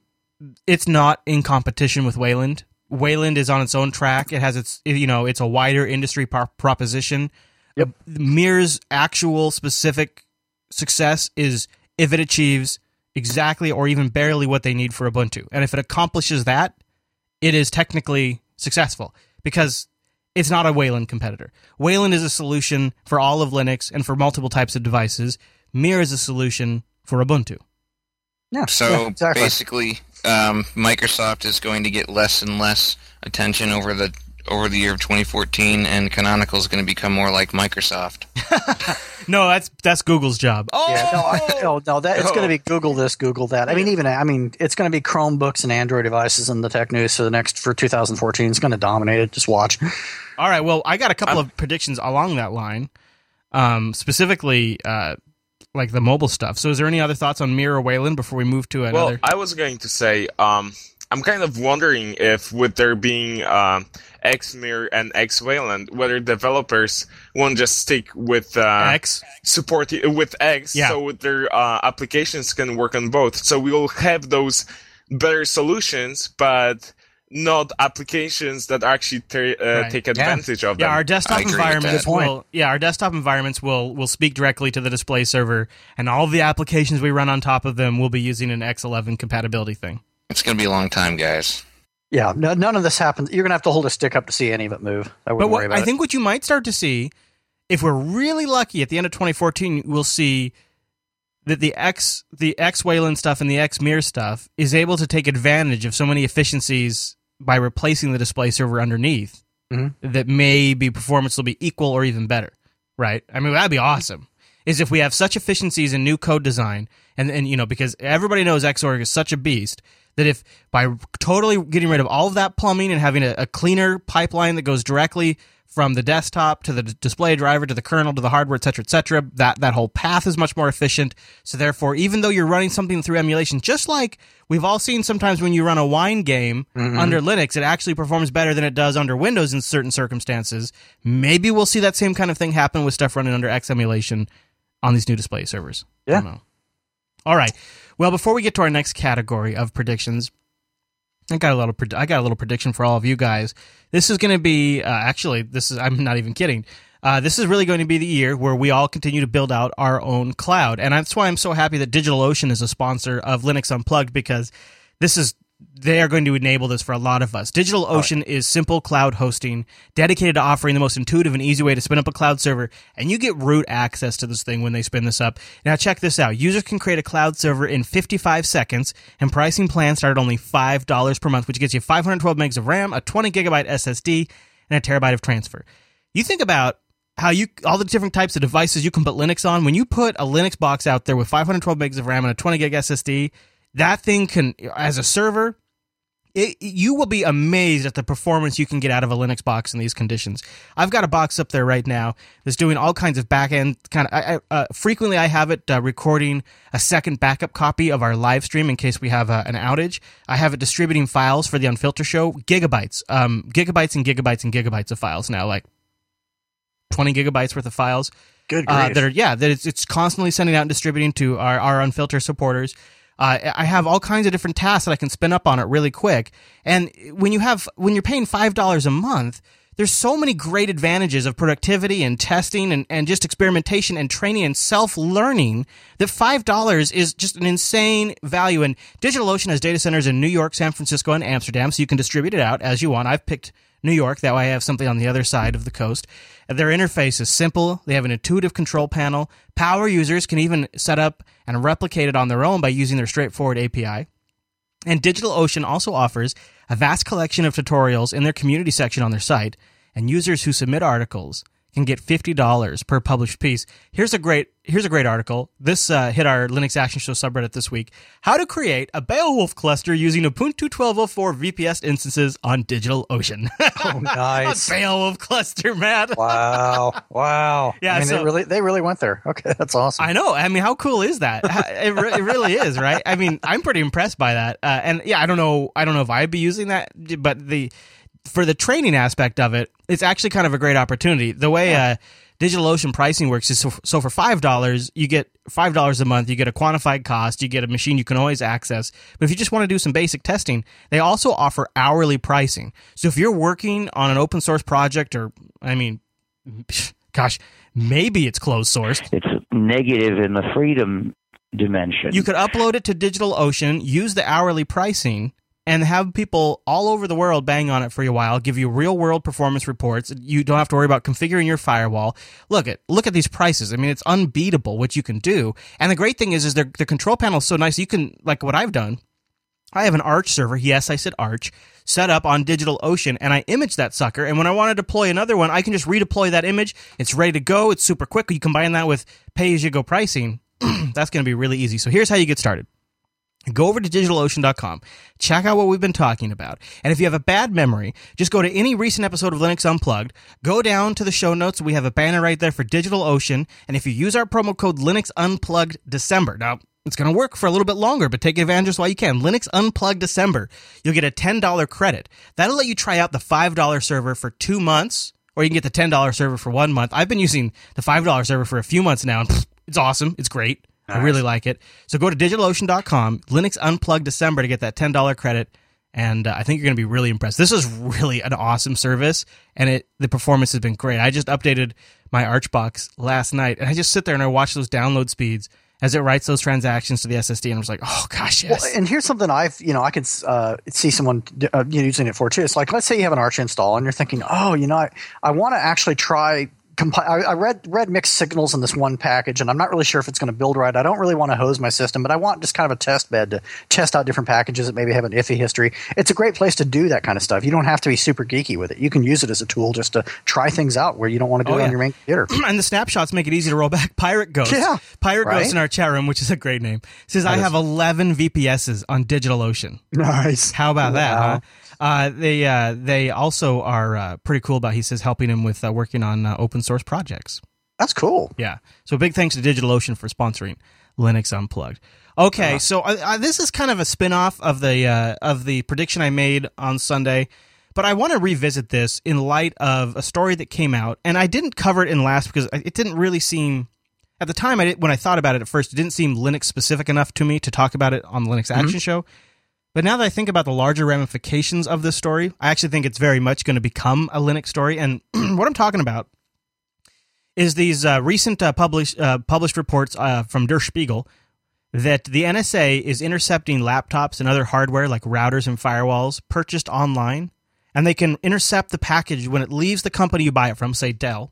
it's not in competition with Wayland. Wayland is on its own track. It has its you know it's a wider industry pro- proposition. Yep. Mir's actual specific success is if it achieves exactly or even barely what they need for Ubuntu, and if it accomplishes that, it is technically successful because it's not a Wayland competitor. Wayland is a solution for all of Linux and for multiple types of devices. Mir is a solution for Ubuntu. Yeah. So yeah, exactly. basically, um, Microsoft is going to get less and less attention over the over the year of 2014, and Canonical is going to become more like Microsoft. No, that's that's Google's job. Oh, Yeah, no, I, no, no, that it's going to be Google this, Google that. I mean, even I mean, it's going to be Chromebooks and Android devices in the tech news for the next for 2014. It's going to dominate it. Just watch. All right. Well, I got a couple of predictions along that line, um, specifically uh, like the mobile stuff. So, is there any other thoughts on Mir or Wayland before we move to another? Well, I was going to say, um, I'm kind of wondering if, with there being um, Xmir and Xwayland, whether developers won't just stick with uh, X. support with X, Yeah. so their uh, applications can work on both. So we will have those better solutions, but not applications that actually ta- uh, Right. take advantage of them. Yeah, our desktop I agree with environments that. will yeah, our desktop environments will will speak directly to the display server and all the applications we run on top of them will be using an X11 compatibility thing. It's going to be a long time, guys. Yeah, no, none of this happens. You're going to have to hold a stick up to see any of it move. I But wouldn't worry what, about I think what you might start to see if we're really lucky at the end of 2014 we'll see that the X the X Wayland stuff and the X Mir stuff is able to take advantage of so many efficiencies by replacing the display server underneath Mhm. that maybe performance will be equal or even better. Right? I mean that'd be awesome. Is if we have such efficiencies in new code design and and you know because everybody knows Xorg is such a beast that if by totally getting rid of all of that plumbing and having a, a cleaner pipeline that goes directly from the desktop to the display driver to the kernel to the hardware, et cetera, et cetera, that, that whole path is much more efficient. So therefore, even though you're running something through emulation, just like we've all seen sometimes when you run a wine game mm-hmm. under Linux, it actually performs better than it does under Windows in certain circumstances. Maybe we'll see that same kind of thing happen with stuff running under X emulation on these new display servers. I don't Yeah. know. All right. Well, before we get to our next category of predictions, I got a little. pred- I got a little prediction for all of you guys. This is going to be uh, actually. This is. I'm not even kidding. Uh, this is really going to be the year where we all continue to build out our own cloud, and that's why I'm so happy that DigitalOcean is a sponsor of Linux Unplugged because this is they are going to enable this for a lot of us. DigitalOcean oh. is simple cloud hosting dedicated to offering the most intuitive and easy way to spin up a cloud server, and you get root access to this thing when they spin this up. Now, check this out. Users can create a cloud server in 55 seconds, and pricing plans start at only $5 per month, which gets you 512 megs of RAM, a 20 gigabyte SSD, and a terabyte of transfer. You think about how you all the different types of devices you can put Linux on. When you put a Linux box out there with 512 megs of RAM and a 20 gig SSD, that thing can, as a server, it, you will be amazed at the performance you can get out of a Linux box in these conditions. I've got a box up there right now that's doing all kinds of back end kind of. I, I, uh, frequently, I have it uh, recording a second backup copy of our live stream in case we have uh, an outage. I have it distributing files for the Unfilter show, gigabytes, um, gigabytes and gigabytes and gigabytes of files now, like twenty gigabytes worth of files Good uh, grief. that are yeah that it's, it's constantly sending out and distributing to our, our unfiltered supporters uh, i have all kinds of different tasks that i can spin up on it really quick. And when you have when you're paying five dollars a month there's so many great advantages of productivity and testing and, and just experimentation and training and self-learning that $5 is just an insane value and DigitalOcean has data centers in New York, San Francisco, and Amsterdam, so you can distribute it out as you want. I've picked New York, that way I have something on the other side of the coast. Their interface is simple. They have an intuitive control panel. Power users can even set up and replicate it on their own by using their straightforward API. And DigitalOcean also offers a vast collection of tutorials in their community section on their site, and users who submit articles can get $50 per published piece. Here's a great here's a great article. This uh, hit our Linux Action Show subreddit this week. How to create a Beowulf cluster using Ubuntu 12.04 VPS instances on DigitalOcean. oh, nice. a Beowulf cluster, man. wow. Wow. Yeah, I mean, so- they really, they really went there. Okay. That's awesome. I know. I mean, how cool is that? It, re- it really is, right? I mean, I'm pretty impressed by that. Uh, and yeah, I don't know. I don't know if I'd be using that, but the for the training aspect of it, it's actually kind of a great opportunity. The way uh, DigitalOcean pricing works is so, so for five dollars, you get five dollars a month. You get a quantified cost. You get a machine you can always access. But if you just want to do some basic testing, they also offer hourly pricing. So if you're working on an open source project, or I mean, gosh, maybe it's closed source. It's negative in the freedom dimension. You could upload it to DigitalOcean, use the hourly pricing, and have people all over the world bang on it for a while, give you real world performance reports. You don't have to worry about configuring your firewall. Look at look at these prices. I mean, it's unbeatable what you can do. And the great thing is, is their the control panel is so nice. You can like what I've done. I have an Arch server. Yes, I said Arch set up on DigitalOcean, and I image that sucker. And when I want to deploy another one, I can just redeploy that image. It's ready to go. It's super quick. You combine that with pay as you go pricing. That's going to be really easy. So here's how you get started. Go over to digitalocean.com, check out what we've been talking about. And if you have a bad memory, just go to any recent episode of Linux Unplugged, go down to the show notes. We have a banner right there for DigitalOcean. And if you use our promo code Linux Unplugged December, now it's going to work for a little bit longer, but take advantage while you can. Linux Unplugged December, you'll get a $10 credit. That'll let you try out the $5 server for two months, or you can get the $10 server for one month. I've been using the $5 server for a few months now, and it's awesome. It's great. I really like it. So go to digitalocean.com, Linux Unplugged December to get that $10 credit. And uh, I think you're going to be really impressed. This is really an awesome service, and it the performance has been great. I just updated my Archbox last night, and I just sit there and I watch those download speeds as it writes those transactions to the SSD, and I'm just like, oh gosh, yes. Well, and here's something I've, you know, I can uh, see someone uh, using it for too. It's like, let's say you have an Arch install, and you're thinking, oh, you know, I, I want to actually try compi- I, I read read mixed signals in this one package, and I'm not really sure if it's going to build right. I don't really want to hose my system, but I want just kind of a test bed to test out different packages that maybe have an iffy history. It's a great place to do that kind of stuff. You don't have to be super geeky with it. You can use it as a tool just to try things out where you don't want to do Oh, it yeah. on your main computer. and the snapshots make it easy to roll back. Pirate Ghost, Yeah, Pirate right? Ghost in our chat room, which is a great name, says I That is- have 11 VPSs on DigitalOcean. Nice. How about that? Huh? Uh, they uh, they also are uh, pretty cool about. He says helping him with uh, working on uh, open source projects. That's cool. Yeah. So big thanks to DigitalOcean for sponsoring Linux Unplugged. Okay, Uh-huh. so uh, this is kind of a spin-off of the uh, of the prediction I made on Sunday, but I want to revisit this in light of a story that came out, and I didn't cover it in last because it didn't really seem at the time I did, when I thought about it at first, it didn't seem Linux specific enough to me to talk about it on the Linux Action Show. But now that I think about the larger ramifications of this story, I actually think it's very much going to become a Linux story. And what I'm talking about is these uh, recent uh, published uh, published reports uh, from Der Spiegel that the NSA is intercepting laptops and other hardware like routers and firewalls purchased online, and they can intercept the package when it leaves the company you buy it from, say Dell,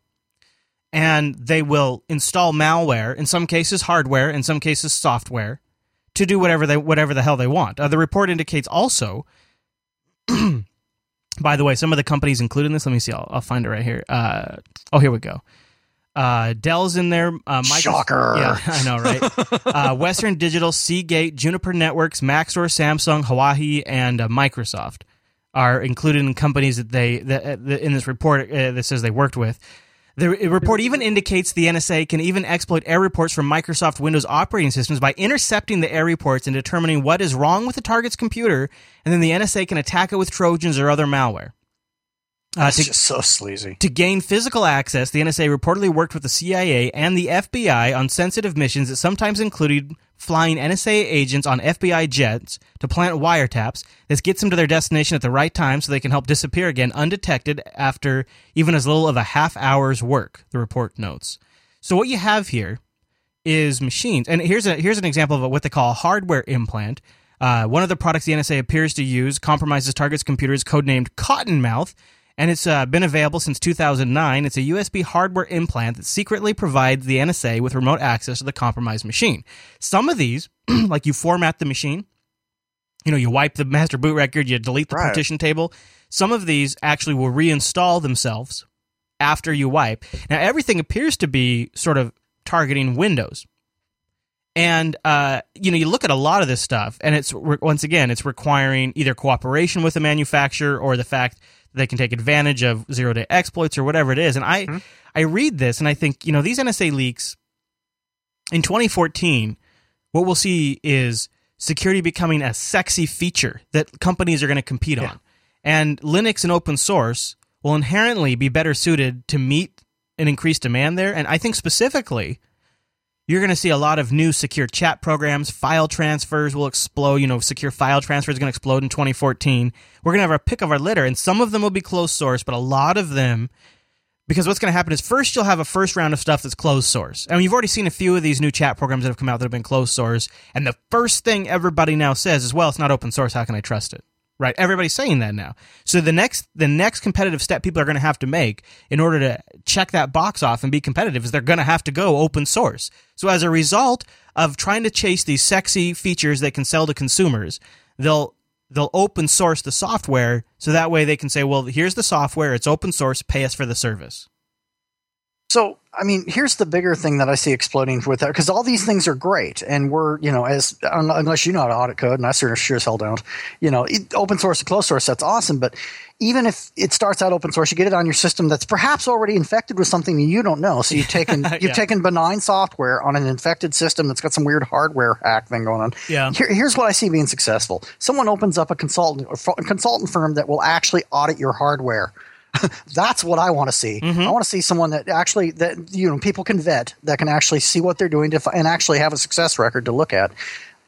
and they will install malware in some cases hardware, in some cases software, to do whatever they whatever the hell they want. Uh, the report indicates also. By the way, some of the companies included in this. Let me see. I'll, I'll find it right here. Uh, oh, here we go. Uh, Dell's in there. Uh, Microsoft- Shocker. Yeah, I know, right? uh, Western Digital, Seagate, Juniper Networks, Maxtor, Samsung, Huawei, and uh, Microsoft are included in companies that they that, uh, that in this report uh, that says they worked with. The report even indicates the NSA can even exploit error reports from Microsoft Windows operating systems by intercepting the error reports and determining what is wrong with the target's computer, and then the NSA can attack it with Trojans or other malware. Uh, to- just so sleazy. to gain physical access, the NSA reportedly worked with the CIA and the FBI on sensitive missions that sometimes included flying NSA agents on FBI jets to plant wiretaps. This gets them to their destination at the right time so they can help disappear again undetected after even as little of a half hour's work, the report notes. So what you have here is machines. And here's a here's an example of what they call a hardware implant. Uh, one of the products the NSA appears to use compromises targets' computers, codenamed Cottonmouth, and it's uh, been available since 2009. It's a USB hardware implant that secretly provides the NSA with remote access to the compromised machine. Some of these, like you format the machine, you know, you wipe the master boot record, you delete the Right. partition table. Some of these actually will reinstall themselves after you wipe. Now, everything appears to be sort of targeting Windows. And uh, you know, you look at a lot of this stuff, and it's once again, it's requiring either cooperation with the manufacturer or the fact they can take advantage of zero-day exploits or whatever it is. And I, hmm. I read this, and I think you know these NSA leaks in 2014. What we'll see is security becoming a sexy feature that companies are going to compete on, and Linux and open source will inherently be better suited to meet an increased demand there. And I think specifically you're going to see a lot of new secure chat programs. File transfers will explode. You know, secure file transfer is going to explode in 2014. We're going to have our pick of our litter, and some of them will be closed source, but a lot of them, because what's going to happen is first you'll have a first round of stuff that's closed source. And you've already seen a few of these new chat programs that have come out that have been closed source. And the first thing everybody now says is, well, it's not open source. How can I trust it? Right? Everybody's saying that now. So the next the next competitive step people are going to have to make in order to check that box off and be competitive is they're going to have to go open source. So as a result of trying to chase these sexy features they can sell to consumers, they'll they'll open source the software so that way they can say, well, here's the software, it's open source, pay us for the service. So, I mean, here's the bigger thing that I see exploding with that because all these things are great, and we're, you know, as unless you know how to audit code, and I sure, sure as hell don't, you know, it, open source to closed source, that's awesome. But even if it starts out open source, you get it on your system that's perhaps already infected with something you don't know. So you've taken you've taken benign software on an infected system that's got some weird hardware hack thing going on. Yeah. Here, here's what I see being successful: someone opens up a consultant a consultant firm that will actually audit your hardware. That's what I want to see. Mm-hmm. I want to see someone that actually that you know people can vet that can actually see what they're doing to, and actually have a success record to look at.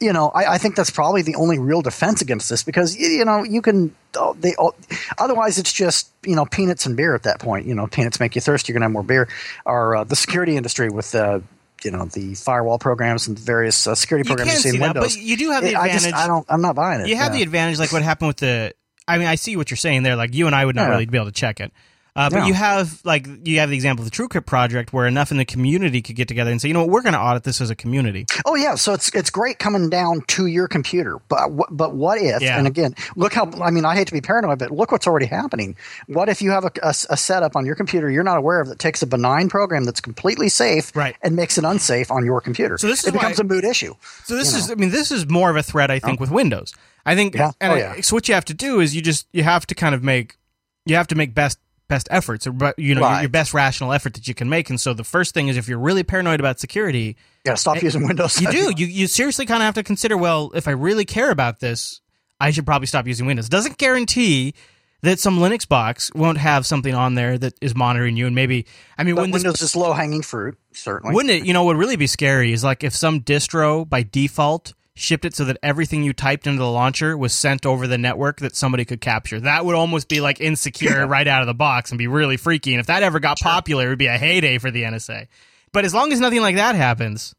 You know, I, I think that's probably the only real defense against this because you know you can oh, they oh, otherwise it's just you know peanuts and beer at that point. You know, peanuts make you thirsty. You're gonna have more beer. Or uh, the security industry with. Uh, you know the firewall programs and various uh, security You programs you see in see that, but you do have the I advantage. just I don't I'm not buying it. you have Yeah. the advantage, like what happened with the. I mean, I see what you're saying there. Like you and I would not Yeah. really be able to check it. Uh, but No. you have like you have the example of the TrueCrypt project where enough in the community could get together and say, you know what, we're going to audit this as a community. Oh yeah, so it's it's great coming down to your computer, but but what if? Yeah. And again, look how I mean I hate to be paranoid, but look what's already happening. What if you have a, a, a setup on your computer you're not aware of that takes a benign program that's completely safe Right. and makes it unsafe on your computer? So this is it becomes why- a moot issue. So this is, I mean, this is more of a threat, I think, with Windows. I think, Yeah. and Oh, I- yeah. so what you have to do is you just you have to kind of make you have to make best best efforts, or but, you know, your, Right. your best rational effort that you can make. And so the first thing is if you're really paranoid about security, You got to stop eh, using Windows. you do you you seriously kind of have to consider. Well, if I really care about this, I should probably stop using Windows. Doesn't guarantee that some Linux box won't have something on there that is monitoring you, and maybe I mean when this Windows is low hanging fruit, certainly. wouldn't it? You know, what would really be scary is like if some distro by default shipped it so that everything you typed into the launcher was sent over the network that somebody could capture. That would almost be like insecure right out of the box and be really freaky. And if that ever got popular, it would be a heyday for the NSA. But as long as nothing like that happens,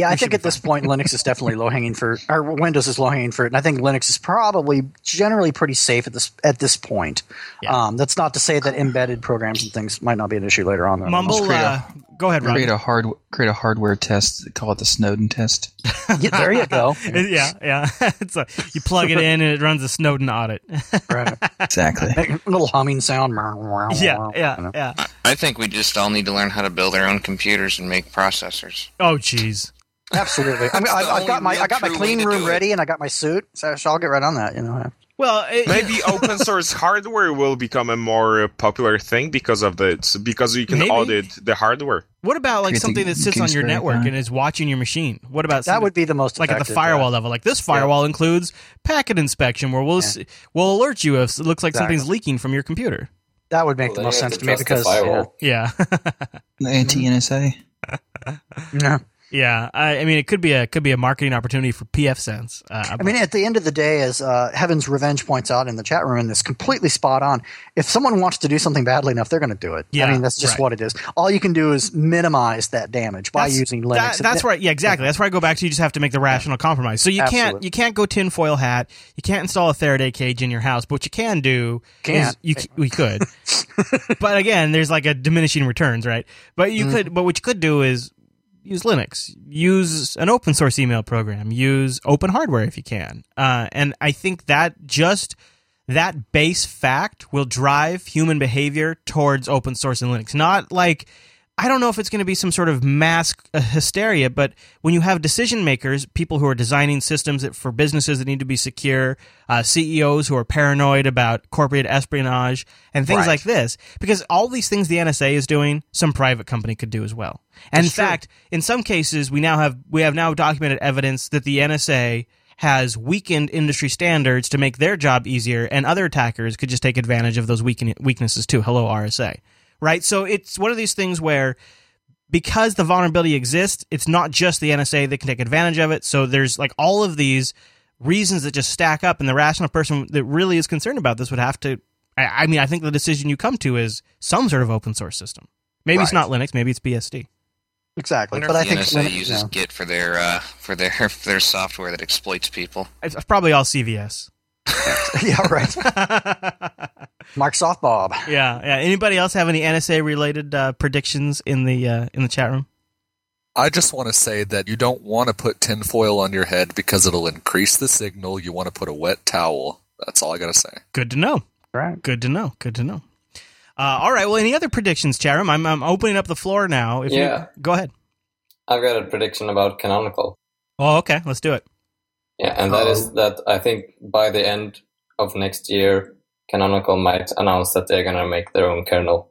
Yeah, I We should think at this point Linux is definitely low hanging fruit, or Windows is low hanging fruit, and I think Linux is probably generally pretty safe at this at this point. Yeah. Um, that's not to say that embedded programs and things might not be an issue later on. though. Mumble, create a- uh, go ahead, Ron. Create a hard create a hardware test. Call it the Snowden test. Yeah, there you go. yeah, yeah. it's a, you plug it in and it runs a Snowden audit. Right. Exactly. Make a little humming sound. yeah, yeah, yeah. I think we just all need to learn how to build our own computers and make processors. Oh, jeez. Absolutely. I mean, It's I, the I've got my I got my clean room ready, and I got my suit, so, so I'll get right on that. You know. Well, it, Maybe open source hardware will become a more uh, popular thing because of the because you can Maybe. audit the hardware. what about like Create something that sits on your network account. and is watching your machine? What about That would be the most like at the firewall yeah. level. Like this firewall includes packet inspection, where we'll s we'll alert you if it looks like Exactly. something's leaking from your computer. That would make Well, the most sense to to me because firewall. Yeah, The anti NSA. yeah. Yeah. I, I mean, it could be a could be a marketing opportunity for pfSense. Uh, I mean, at the end of the day, as uh, Heaven's Revenge points out in the chat room, and this completely spot on. If someone wants to do something badly enough, they're going to do it. Yeah, I mean, that's just right. what it is. All you can do is minimize that damage by that's- using Linux. that- that's right. Yeah, exactly. That's where I go back to. You just have to make the rational compromise. So you can't you can't go tinfoil hat. You can't install a Faraday cage in your house. But what you can do Can't. is you we could. but again, there's like a diminishing returns, right? But you could. But what you could do is use Linux, use an open source email program, use open hardware if you can. Uh, and I think that just that base fact will drive human behavior towards open source and Linux. Not like I don't know if it's going to be some sort of mass uh, hysteria, but when you have decision makers, people who are designing systems that, for businesses that need to be secure, uh, CEOs who are paranoid about corporate espionage and things Right. like this, because all these things the NSA is doing, some private company could do as well. And in That's true. fact, in some cases, we now have we have now documented evidence that the NSA has weakened industry standards to make their job easier, and other attackers could just take advantage of those weaken- weaknesses too. Hello, RSA. Right? So it's one of these things where because the vulnerability exists, it's not just the NSA that can take advantage of it. So there's like all of these reasons that just stack up, and the rational person that really is concerned about this would have to. I, I mean, I think the decision you come to is some sort of open source system. Maybe it's not Linux, maybe it's BSD. exactly. wonder But I if the think NSA Linux- uses yeah. Git for their uh, for their for their software that exploits people. It's probably all CVS. yeah, right. Microsoft Bob. Yeah, yeah. Anybody else have any NSA related uh, predictions in the uh, in the chat room? I just want to say that you don't want to put tinfoil on your head because it'll increase the signal. You want to put a wet towel. That's all I got to say. Good to know. Right. Good to know. Good to know. Uh, all right. Well, any other predictions, chat room? I'm, I'm opening up the floor now. If Yeah. you, go ahead. I've got a prediction about Canonical. Oh, okay. Let's do it. Yeah, and that is that I think by the end of next year, Canonical might announce that they're gonna make their own kernel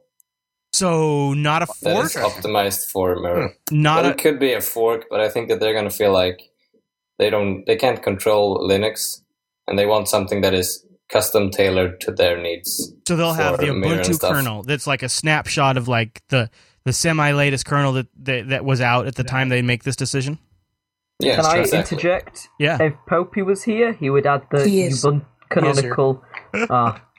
So, not a fork. is optimized for Mirror. Not well, a. it could be a fork, but I think that they're gonna feel like they don't, they can't control Linux, and they want something that is custom tailored to their needs. So they'll have the Ubuntu kernel that's like a snapshot of like the the semi latest kernel that, that that was out at the time they make this decision. Yeah, Can I exactly. interject? Yeah. If Popey was here, he would add the He. Ubuntu canonical. ah.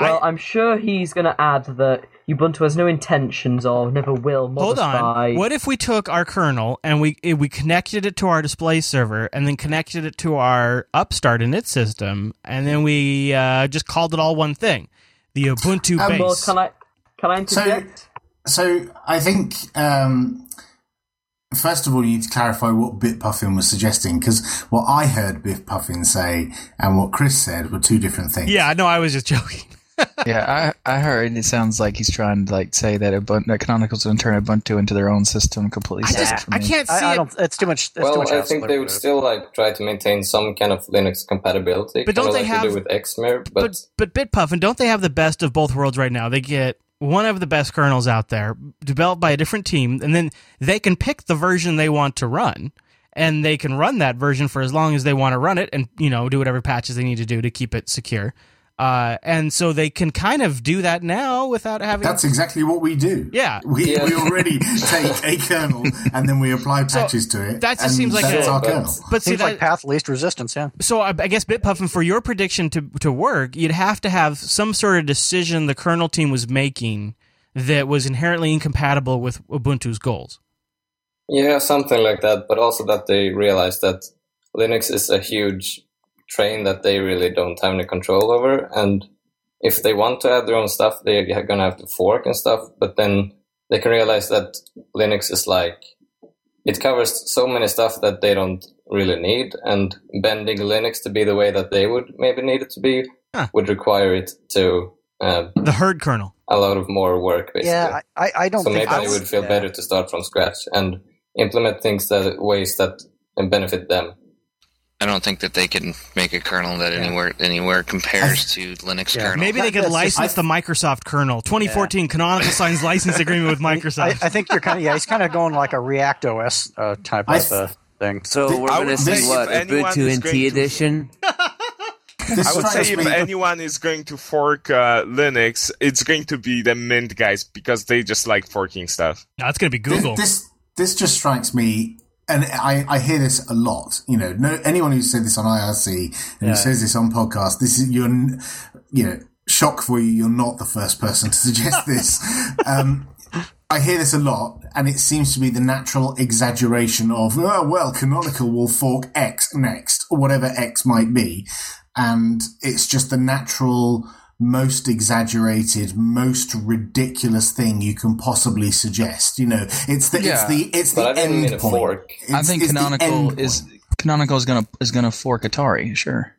Well, I- I'm sure he's going to add that Ubuntu has no intentions or never will modify. Hold modify. on. What if we took our kernel and we eh, we connected it to our display server and then connected it to our Upstart init system and then we uh, just called it all one thing, the Ubuntu Um, base? Well, can I can I So- interject? So I think um, first of all you need to clarify what Bit Puffin was suggesting because what I heard Bit Puffin say and what Chris said were two different things. yeah, no, I was just joking. Yeah, I I heard it sounds like he's trying to like say that Ubuntu, that Canonical's going to turn Ubuntu into their own system completely I just I can't see I, I it. don't. It's too much. It's too Well, much I think they would absolute. still like try to maintain some kind of Linux compatibility, But don't they like have- do with Xmir? But, but but Bitpuffin, don't they have the best of both worlds right now? They get one of the best kernels out there, developed by a different team, and then they can pick the version they want to run, and they can run that version for as long as they want to run it, and you know do whatever patches they need to do to keep it secure. Uh, and so they can kind of do that now without having. That's exactly what we do. Yeah. We, Yeah. we already take a kernel and then we apply patches to it. that just and seems like that's a- our But- kernel. but see Seems that, like path least resistance. Yeah. so I, I guess Bitpuffin, for your prediction to to work, you'd have to have some sort of decision the kernel team was making that was inherently incompatible with Ubuntu's goals. yeah, something like that. But also that they realize that Linux is a huge train that they really don't have any control over, and if they want to add their own stuff, they're gonna have to fork and stuff. But then they can realize that Linux is like it covers so many stuff that they don't really need, and bending Linux to be the way that they would maybe need it to be Huh. would require it to uh, The Hurd kernel. a lot of more work, basically. Yeah. I, I- I don't so think. maybe they that's- would feel yeah. better to start from scratch and implement things that ways that benefit them. I don't think that they can make a kernel that anywhere anywhere compares to Linux Yeah. kernel. Maybe they could That's just- license the Microsoft kernel. 2014 Canonical signs license agreement with Microsoft. I, I think you're kind of yeah. He's kind of going like a React OS uh, type I of uh, thing. So Th- we're going to see what if anyone Ubuntu NT edition. I would say if anyone is going to fork uh, Linux, it's going to be the Mint guys because they just like forking stuff. No, it's going to be This- Google. This, this just strikes me, and I, I hear this a lot. You know, no anyone who said this on IRC and who says this on podcast, this is you're, you know, shock for you. You're not the first person to suggest this. um, I hear this a lot, and it seems to be the natural exaggeration of, oh, well, Canonical will fork X next, or whatever X might be. And it's just the natural, most exaggerated, most ridiculous thing you can possibly suggest. You know, it's the, it's the, it's the end mean a point. fork. I think it's Canonical is. Canonical is gonna is gonna fork Atari. Sure.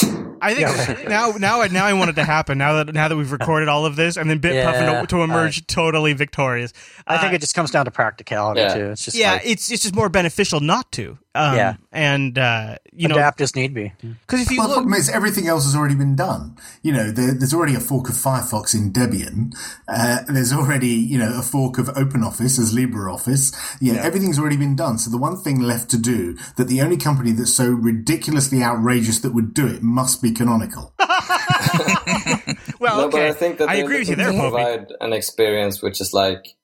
I think now, now, now I want it to happen. Now that now that we've recorded all of this, and then Bitpuffin Yeah, to, to emerge totally victorious. I think Uh, it just comes down to practicality Yeah. too. It's just yeah, like, it's it's just more beneficial not to. Um, Yeah. and uh, you know, adapt as need be. because if you Well, the look, problem is everything else has already been done. You know, there, there's already a fork of Firefox in Debian. Uh, there's already, you know, a fork of OpenOffice as LibreOffice. You know, everything's already been done. So the one thing left to do that the only company that's so ridiculously outrageous that would do it must be Canonical. well, no, but okay, I think that I they're agree with you looking there, to Popey. provide an experience which is like,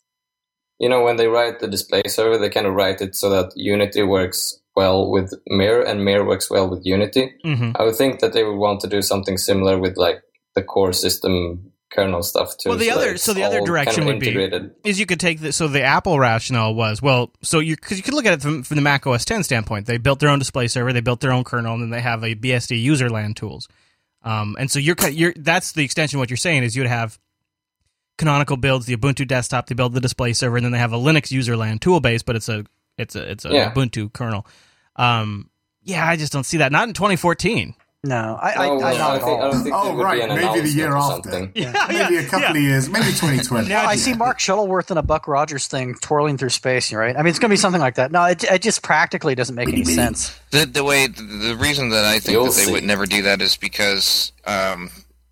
you know, when they write the display server, they kind of write it so that Unity works well with Mir and Mir works well with Unity. hmm I would think that they would want to do something similar with like the core system kernel stuff too. Well, the so other so the other direction kind of would be is you could take the so the Apple rationale was well so you because you could look at it from, from the Mac OS 10 standpoint. They built their own display server they built their own kernel and then they have a BSD user land tools. Um, and so you're you're that's the extension of what you're saying is you'd have Canonical builds the Ubuntu desktop they build the display server and then they have a Linux user land tool base but it's a it's a it's a Yeah. Ubuntu kernel. Um, yeah I just don't see that. Not in 2014 No, I, I, No, I, well, not I at think, all. I don't think Oh, would right, be an maybe the year or after. something. maybe a couple of years, maybe 2020. Well, I see Mark Shuttleworth in a Buck Rogers thing twirling through space, right? I mean, it's going to be something like that. No, it, it just practically doesn't make any sense. The, the way the, the reason that I think You'll that they see. would never do that is because um,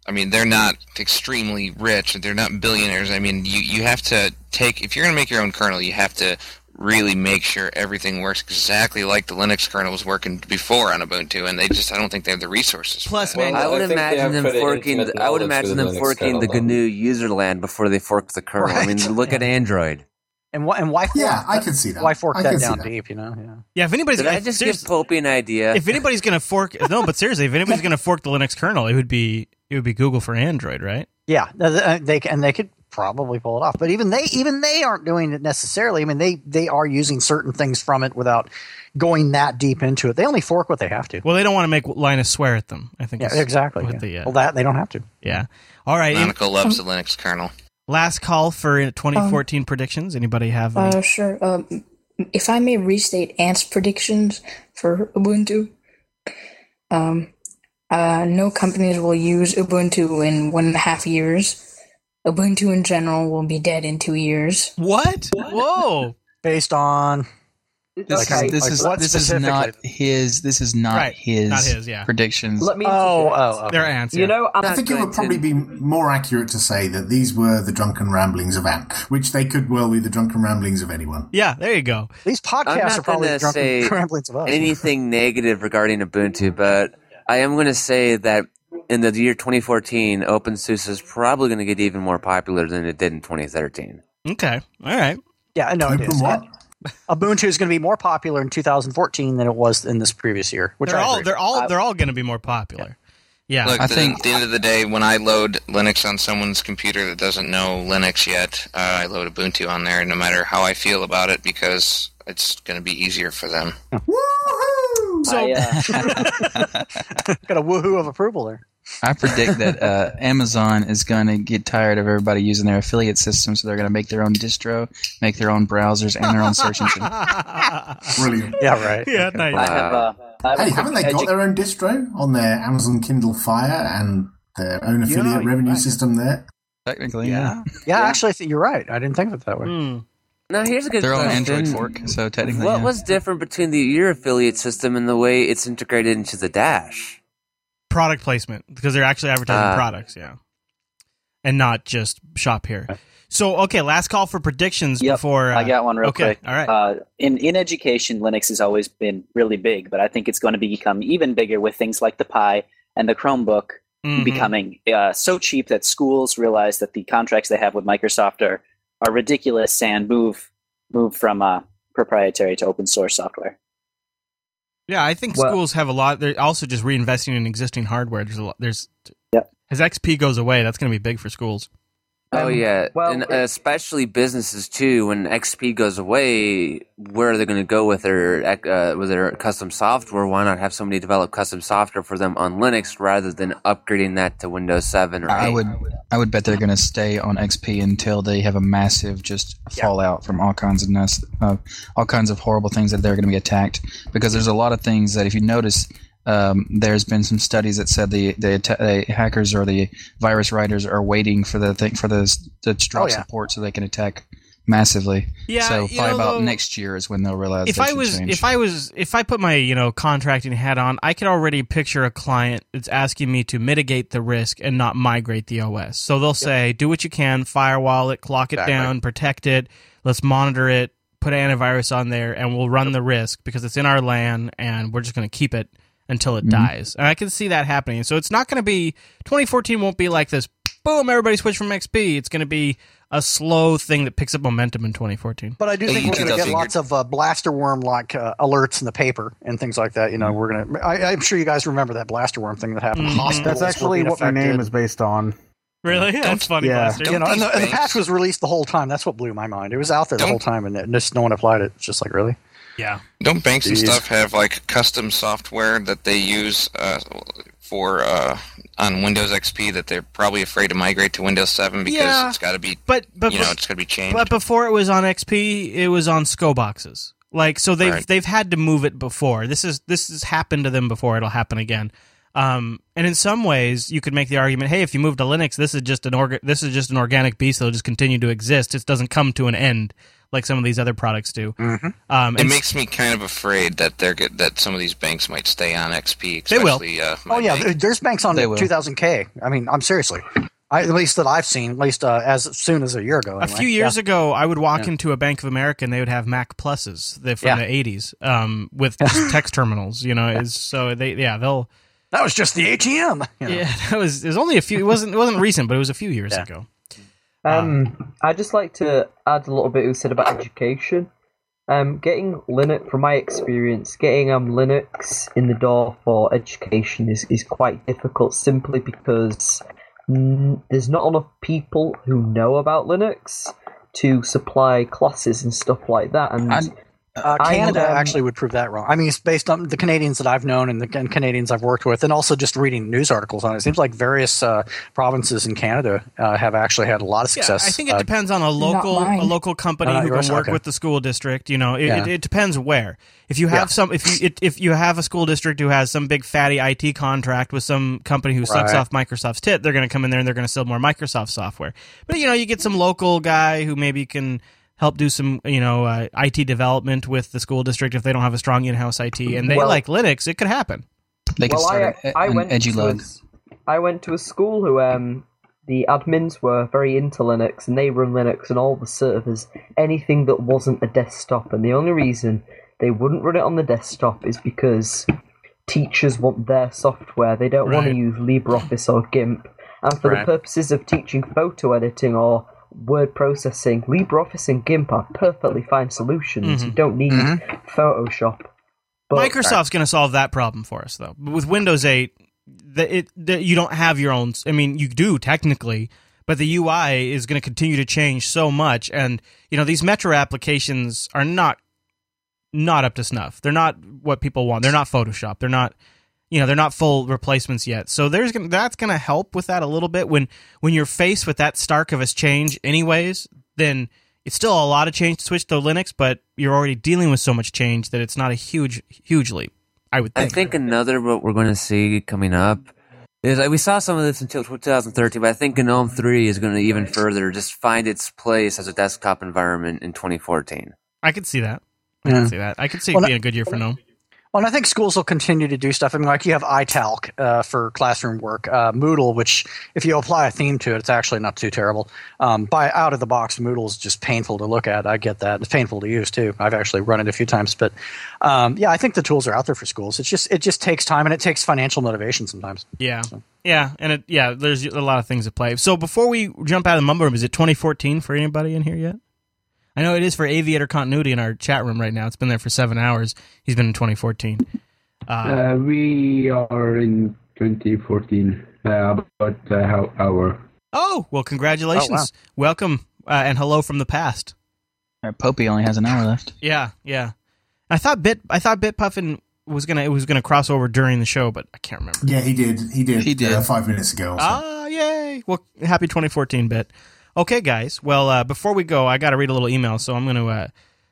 I mean they're not extremely rich. They're not billionaires. I mean you you have to take if you're going to make your own kernel, you have to really make sure everything works exactly like the Linux kernel was working before on Ubuntu, and they just I don't think they have the resources. for Plus, that. man, I would I think imagine them forking. intimate I would imagine them Linux forking the kernel, though. GNU userland before they fork the kernel. I mean, Right. look at Android. And why? And why? Fork, Yeah, I can see that. Why fork that down that. deep? You know? Yeah. yeah if anybody's Did I just give Popey an idea? if anybody's gonna fork no but seriously if anybody's gonna fork the linux kernel it would be it would be google for android right Yeah, no, th- uh, they and they could probably pull it off, but even they even they aren't doing it necessarily. I mean, they they are using certain things from it without going that deep into it. They only fork what they have to. well they don't want to make linus swear at them i think Yeah, exactly. what yeah. the, uh, Well, that they don't have to. yeah all right Monica loves the Linux kernel. last call for 2014 predictions anybody have any? Uh, sure. Um, if I may restate Ant's predictions for Ubuntu, um, uh, no companies will use Ubuntu in one and a half years. Ubuntu in general will be dead in two years. what whoa Based on This Okay, is this like is what this is not his. This is not Right, his. not his, yeah. Predictions. Let me. oh interject. oh, okay. their answer You know, I'm I think it would probably be more accurate to say that these were the drunken ramblings of Ant, which they could well be the drunken ramblings of anyone. yeah there you go these I'm podcasts not are probably gonna drunken ramblings of us. anything negative regarding Ubuntu, but I am going to say that in the year 2014, OpenSUSE is probably going to get even more popular than it did in 2013. okay all right Yeah, I know it Open what? Ubuntu is going to be more popular in 2014 than it was in this previous year. Which they're I all agree. they're all they're all going to be more popular yeah Look, I the- think- at the end of the day, when I load Linux on someone's computer that doesn't know Linux yet, uh, I load Ubuntu on there, no matter how I feel about it, because it's going to be easier for them. Woohoo! So- I, uh, got a woohoo of approval there. I predict that uh, Amazon is going to get tired of everybody using their affiliate system, so they're going to make their own distro, make their own browsers, and their own search engine. Brilliant. Yeah, right. yeah Okay. nice I have, uh, I have hey, haven't they got edu- their own distro on their Amazon Kindle Fire and their own affiliate you're revenue right. system there? Technically, yeah. Yeah, actually, I think you're right. I didn't think of it that way. Hmm. Now, here's a good Their own question. Android fork, so technically, What yeah. was different between the your affiliate system and the way it's integrated into the Dash? Product placement because they're actually advertising Ah. products yeah and not just shop here so okay last call for predictions Yep, before uh, I got one real okay quick. all right Uh, in in education, Linux has always been really big, but I think it's going to become even bigger with things like the Pi and the Chromebook Mhm. becoming uh, so cheap that schools realize that the contracts they have with Microsoft are are ridiculous and move move from uh, proprietary to open source software. Yeah i think Well- schools have a lot they're also just reinvesting in existing hardware there's a lot there's Yep. as xp goes away that's going to be big for schools Oh Um, yeah, well, and it- especially businesses too. When XP goes away, where are they going to go with their uh, with their custom software? Why not have somebody develop custom software for them on Linux rather than upgrading that to Windows Seven or I would I would bet they're going to stay on XP until they have a massive just fallout from all kinds of ness, uh, all kinds of horrible things that they're going to be attacked because there's a lot of things that if you notice um, there's been some studies that said the the, atta- the hackers or the virus writers are waiting for the thing for the to drop Oh, yeah. support so they can attack massively. Yeah, so probably know, about though, next year is when they'll realize if i was change. if i was if i put my you know contracting hat on i could already picture a client that's asking me to mitigate the risk and not migrate the os so they'll say do what you can firewall it clock it Exactly. down protect it let's monitor it put antivirus on there and we'll run the risk because it's in our LAN and we're just going to keep it until it Mhm. dies and i can see that happening so it's not going to be 2014 won't be like this boom everybody switch from xp it's going to be a slow thing that picks up momentum in 2014 But I do think we're going to get lots of uh, blaster worm like uh, alerts in the paper and things like that. You know, we're going to. I'm sure you guys remember that blaster worm thing that happened. Mhm. That's actually being what my name is based on. Really? That's funny, yeah, Buster. you know, and the, and the patch was released the whole time. That's what blew my mind. It was out there the whole time, and just no one applied it. It's just like really. Yeah. Don't banks and stuff have like custom software that they use uh, for uh, on Windows XP that they're probably afraid to migrate to Windows 7 because Yeah, it's got to be, But but you know, it's got to be changed. But before it was on XP, it was on SCO boxes. Like so they've Right. they've had to move it before. This is this has happened to them before. It'll happen again. Um, and in some ways, you could make the argument, hey, if you move to Linux, this is just an orga- this is just an organic beast that'll just continue to exist. It doesn't come to an end like some of these other products do. Mm-hmm. Um, it makes me kind of afraid that they're get, that some of these banks might stay on XP. They will. Especially, Uh, Oh yeah, bank. there's banks on 2000K. I mean, I'm seriously. I, at least that I've seen, at least uh, as soon as a year ago. a few years Yeah. ago, I would walk Yeah. into a Bank of America and they would have Mac Pluses from Yeah. the '80s um, with just text terminals. You know, is so they yeah they'll that was just the ATM. you know. yeah that was it was only a few. It wasn't it wasn't recent, but it was a few years Yeah. ago. Um, I'd just like to add a little bit you said about education. Um, getting Linux, from my experience, getting um Linux in the door for education is, is quite difficult simply because mm, there's not enough people who know about Linux to supply classes and stuff like that. And I- Uh, Canada would, um, actually would prove that wrong. I mean, it's based on the Canadians that I've known and the and Canadians I've worked with, and also just reading news articles on it. It seems like various uh, provinces in Canada uh, have actually had a lot of success. Yeah, I think it uh, depends on a local a local company Uh, who yours? can work Okay. with the school district. You know, it, Yeah. it, it depends where. If you have Yeah. some, if you it, if you have a school district who has some big fatty IT contract with some company who sucks Right. off Microsoft's tit, they're going to come in there and they're going to sell more Microsoft software. But you know, you get some local guy who maybe can help do some you know uh, IT development with the school district if they don't have a strong in-house IT and they Well- like Linux, it could happen. They could well, start I, a- I an went to a, edulug. went to a school who um the admins were very into Linux and they run Linux and all the servers, anything that wasn't a desktop. And the only reason they wouldn't run it on the desktop is because teachers want their software. They don't want to use LibreOffice or GIMP. And for Right. the purposes of teaching photo editing or word processing, LibreOffice and GIMP are perfectly fine solutions. Mhm. You don't need Photoshop. But Microsoft's going to solve that problem for us, though. With Windows 8, the, it, the, you don't have your own. I mean, you do technically, but the UI is going to continue to change so much, and you know these Metro applications are not not up to snuff. They're not what people want. They're not Photoshop. They're not. You know they're not full replacements yet, so there's gonna, that's going to help with that a little bit. When when you're faced with that stark of a change, anyways, then it's still a lot of change to switch to Linux, but you're already dealing with so much change that it's not a huge huge leap. I would I think. think another what we're going to see coming up is like we saw some of this until 2013, but I think GNOME 3 is going to even further just find its place as a desktop environment in 2014. I could see that. I Yeah. could see that. I could see it being a good year for GNOME. Well, and I think schools will continue to do stuff. I mean, like you have iTalc uh, for classroom work, uh, Moodle, which if you apply a theme to it, it's actually not too terrible. Um, by out of the box, Moodle is just painful to look at. I get that. It's painful to use too. I've actually run it a few times, but um, yeah, I think the tools are out there for schools. It's just it just takes time and it takes financial motivation sometimes. Yeah. Yeah, and it yeah, there's a lot of things at play. So before we jump out of the mumble room, is it 2014 for anybody in here yet? I know it is for Aviator Continuity in our chat room right now. It's been there for seven hours. He's been in 2014. Uh, Uh, we are in 2014, uh, about uh, how our oh, well, congratulations. Welcome uh, and hello from the past. All right, Popey only has an hour left. Yeah, yeah. I thought Bit I thought Bit Puffin was gonna it was gonna cross over during the show, but I can't remember. Yeah, he did. He did. He did. Uh, five minutes ago. or so. Ah, yay! Well, happy 2014 bit. Okay, guys. Well, uh, before we go, I got to read a little email, so I'm going to uh,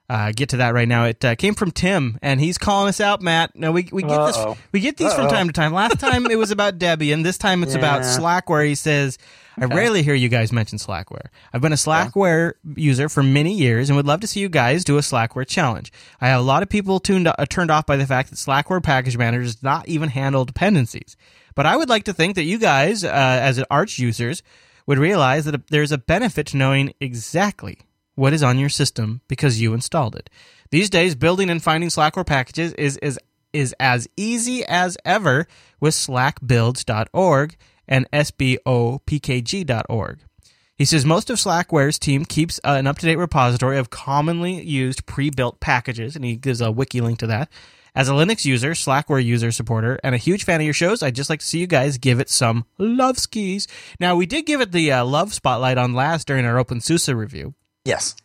uh, get to that right now. It uh, came from Tim, and he's calling us out, Matt. No, we we get Uh-oh. this we get these from Uh-oh. time to time. Last time it was about Debian. This time it's about Slackware. He says, "I rarely hear you guys mention Slackware. I've been a Slackware user for many years, and would love to see you guys do a Slackware challenge. I have a lot of people tuned uh, turned off by the fact that Slackware Package Manager does not even handle dependencies." But I would like to think that you guys, uh, as Arch users, would realize that there's a benefit to knowing exactly what is on your system because you installed it. These days, building and finding Slackware packages is, is, is as easy as ever with slackbuilds.org and sbopkg.org. He says most of Slackware's team keeps an up to date repository of commonly used pre built packages, and he gives a wiki link to that. As a Linux user, Slackware user supporter, and a huge fan of your shows, I'd just like to see you guys give it some love skis. Now, we did give it the uh, love spotlight on last during our OpenSUSE review. Yes.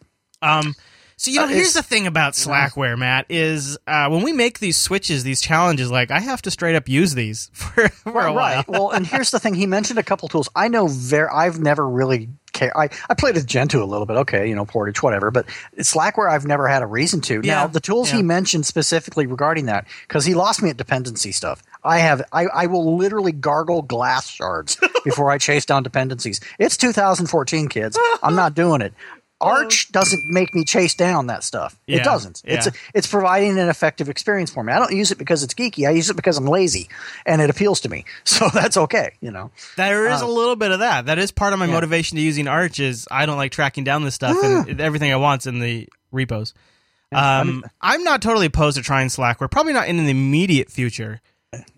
Um, so you know, Uh, here's the thing about Slackware, Matt, is uh, when we make these switches, these challenges, like I have to straight up use these for, for a while. right. well, and here's the thing. He mentioned a couple tools. I know very. I've never really care. I, I played with Gentoo a little bit. Okay, you know, Portage, whatever. But Slackware, I've never had a reason to. Yeah, Now, the tools yeah. he mentioned specifically regarding that, because he lost me at dependency stuff. I have. I, I will literally gargle glass shards before I chase down dependencies. It's 2014, kids. I'm not doing it. Arch doesn't make me chase down that stuff. Yeah, it doesn't. It's yeah. it's providing an effective experience for me. I don't use it because it's geeky. I use it because I'm lazy, and it appeals to me. So that's okay. You know. There is Uh, a little bit of that. That is part of my yeah. motivation to using Arch. Is I don't like tracking down this stuff and everything I want's in the repos. Um, I'm not totally opposed to trying Slackware. Probably not in the immediate future,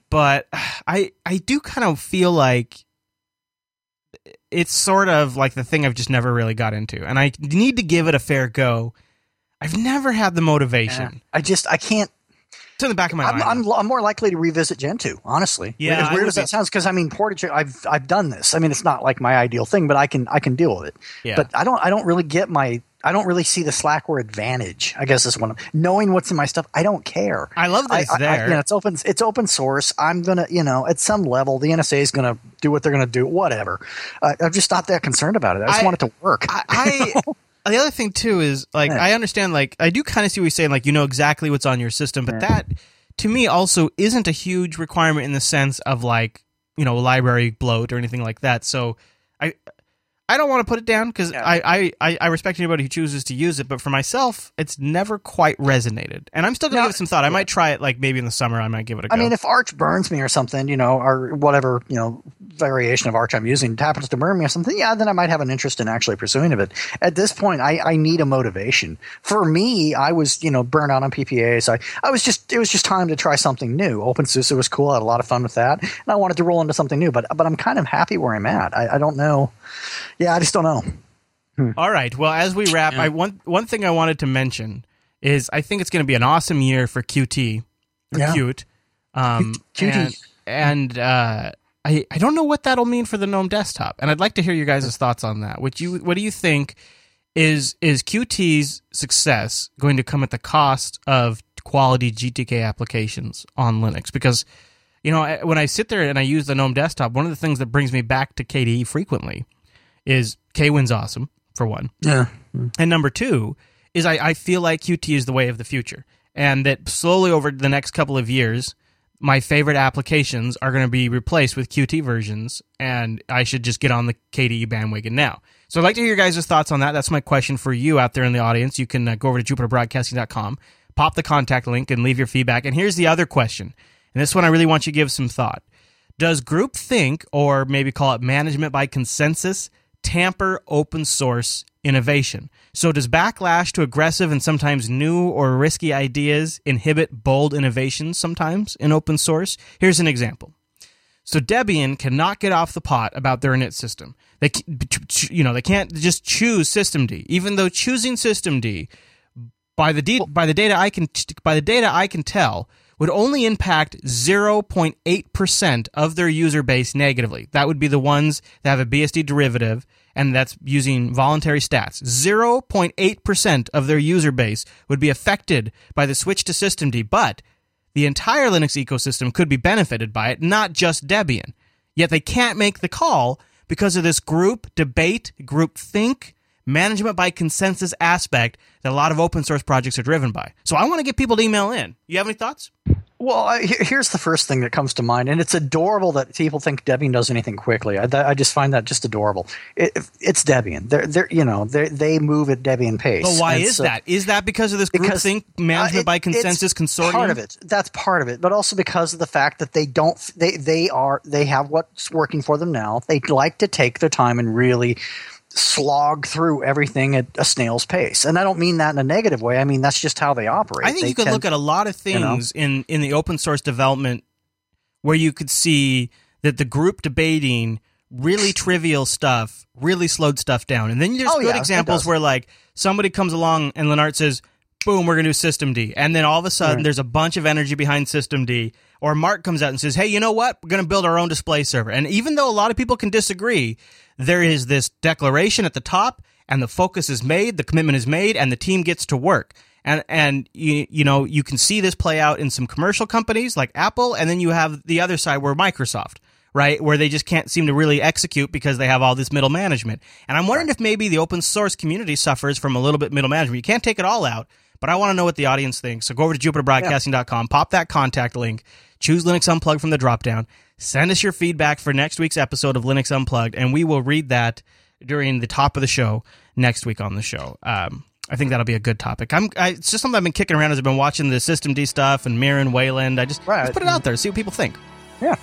but I I do kind of feel like it's sort of like the thing I've just never really got into, and I need to give it a fair go. I've never had the motivation. I just I can't. It's in the back of my I'm, mind. I'm, I'm more likely to revisit Gentoo, honestly. Yeah, as weird as that be- sounds, because I mean, Portage, I've I've done this. I mean, it's not like my ideal thing, but I can I can deal with it. Yeah. But I don't I don't really get my I don't really see the Slackware advantage. I guess is one of knowing what's in my stuff. I don't care. I love that I, it's I- I- there. you know, it's open. It's open source. I'm gonna, you know, at some level, the NSA is gonna do what they're gonna do. Whatever. Uh, I'm just not that concerned about it. I just I- want it to work. I the other thing too is like Yeah. I understand like I do kind of see what you're saying like you know exactly what's on your system, but that to me also isn't a huge requirement in the sense of like you know library bloat or anything like that. So I I don't want to put it down because I, I, I I respect anybody who chooses to use it, but for myself, it's never quite resonated, and I'm still gonna give it some thought. I might try it like maybe in the summer. I might give it a go. I mean, if Arch burns me or something, you know, or whatever, you know, variation of Arch I'm using happens to burn me or something, yeah, then I might have an interest in actually pursuing it. At this point, I, I need a motivation. For me, I was, you know, burned out on PPAs. I, I was just, it was just time to try something new. OpenSUSE was cool. I had a lot of fun with that. And I wanted to roll into something new, but, but I'm kind of happy where I'm at. I, I don't know. Yeah, I just don't know. All right. Well, as we wrap, I one one thing I wanted to mention is I think it's going to be an awesome year for QT, for Yeah. Qt. Um, QT. and, and uh, I I don't know what that'll mean for the GNOME desktop, and I'd like to hear your guys' thoughts on that. What you what do you think is is QT's success going to come at the cost of quality GTK applications on Linux? Because you know I- when I sit there and I use the GNOME desktop, one of the things that brings me back to KDE frequently is KWin's awesome for one. Yeah. And number two is I, I feel like QT is the way of the future. And that slowly over the next couple of years, my favorite applications are going to be replaced with QT versions, and I should just get on the KDE bandwagon now. So I'd like to hear your guys' thoughts on that. That's my question for you out there in the audience. You can uh, go over to jupiterbroadcasting.com, pop the contact link, and leave your feedback. And here's the other question. And this one I really want you to give some thought. Does groupthink, or maybe call it management by consensus, tamper open source innovation? So, does backlash to aggressive and sometimes new or risky ideas inhibit bold innovations sometimes in open source? Here's an example. So Debian cannot get off the pot about their init system. They, you know, they can't just choose systemd, even though choosing systemd by the de- by the data I can by the data I can tell would only impact 0.8% of their user base negatively. That would be the ones that have a BSD derivative and that's using voluntary stats. 0.8% of their user base would be affected by the switch to systemd, but the entire Linux ecosystem could be benefited by it, not just Debian. Yet they can't make the call because of this group debate, group think, management by consensus aspect that a lot of open source projects are driven by. So I want to get people to email in. You have any thoughts? Well, I, here's the first thing that comes to mind, and it's adorable that people think Debian does anything quickly. I, I just find that just adorable. It, it's Debian. They're, they're, you know, they they move at Debian pace. But why And is so- that? Is that because of this group Because, think management uh, it- by consensus consortium? Part of it. That's part of it, but also because of the fact that they don't. They they are they have what's working for them now. They like to take their time and really slog through everything at a snail's pace. And I don't mean that in a negative way. I mean that's just how they operate. I think They you could tend- look at a lot of you know? things in in the open source development where you could see that the group debating really trivial stuff really slowed stuff down. And then there's Oh, good yeah, examples where like somebody comes along and Lennart says, boom, we're going to do systemd. And then all of a sudden, Right. there's a bunch of energy behind systemd. Or Mark comes out and says, hey, you know what? We're going to build our own display server. And even though a lot of people can disagree, there is this declaration at the top, and the focus is made, the commitment is made, and the team gets to work. And and you you know you can see this play out in some commercial companies like Apple, and then you have the other side where Microsoft, right, where they just can't seem to really execute because they have all this middle management. And I'm wondering if maybe the open source community suffers from a little bit middle management. You can't take it all out, but I want to know what the audience thinks. So go over to jupiterbroadcasting.com, pop that contact link, choose Linux Unplugged from the dropdown, send us your feedback for next week's episode of Linux Unplugged, and we will read that during the top of the show next week on the show. Um, I think that'll be a good topic. I'm. I, it's just something I've been kicking around as I've been watching the systemd stuff and Mir and Wayland. I just, just put it out there, see what people think. Yeah.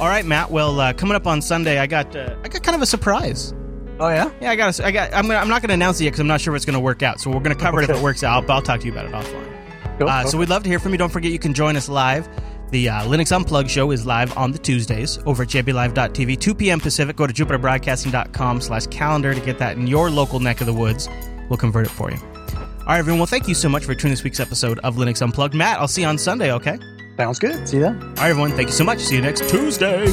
All right, Matt. Well, uh, coming up on Sunday, I got uh, I got kind of a surprise. Oh yeah. Yeah, I got. I got. I'm. Gonna, I'm not going to announce it yet because I'm not sure if it's going to work out. So we're going to cover it if it works out. But I'll talk to you about it offline. Cool, uh, cool. So we'd love to hear from you. Don't forget you can join us live. The uh, Linux Unplugged show is live on the Tuesdays over at jblive.tv, 2 p.m. Pacific. Go to jupiterbroadcasting.com slash calendar to get that in your local neck of the woods. We'll convert it for you. All right, everyone. Well, thank you so much for tuning this week's episode of Linux Unplugged. Matt, I'll see you on Sunday, okay? Sounds good. See you then. All right, everyone. Thank you so much. See you next Tuesday.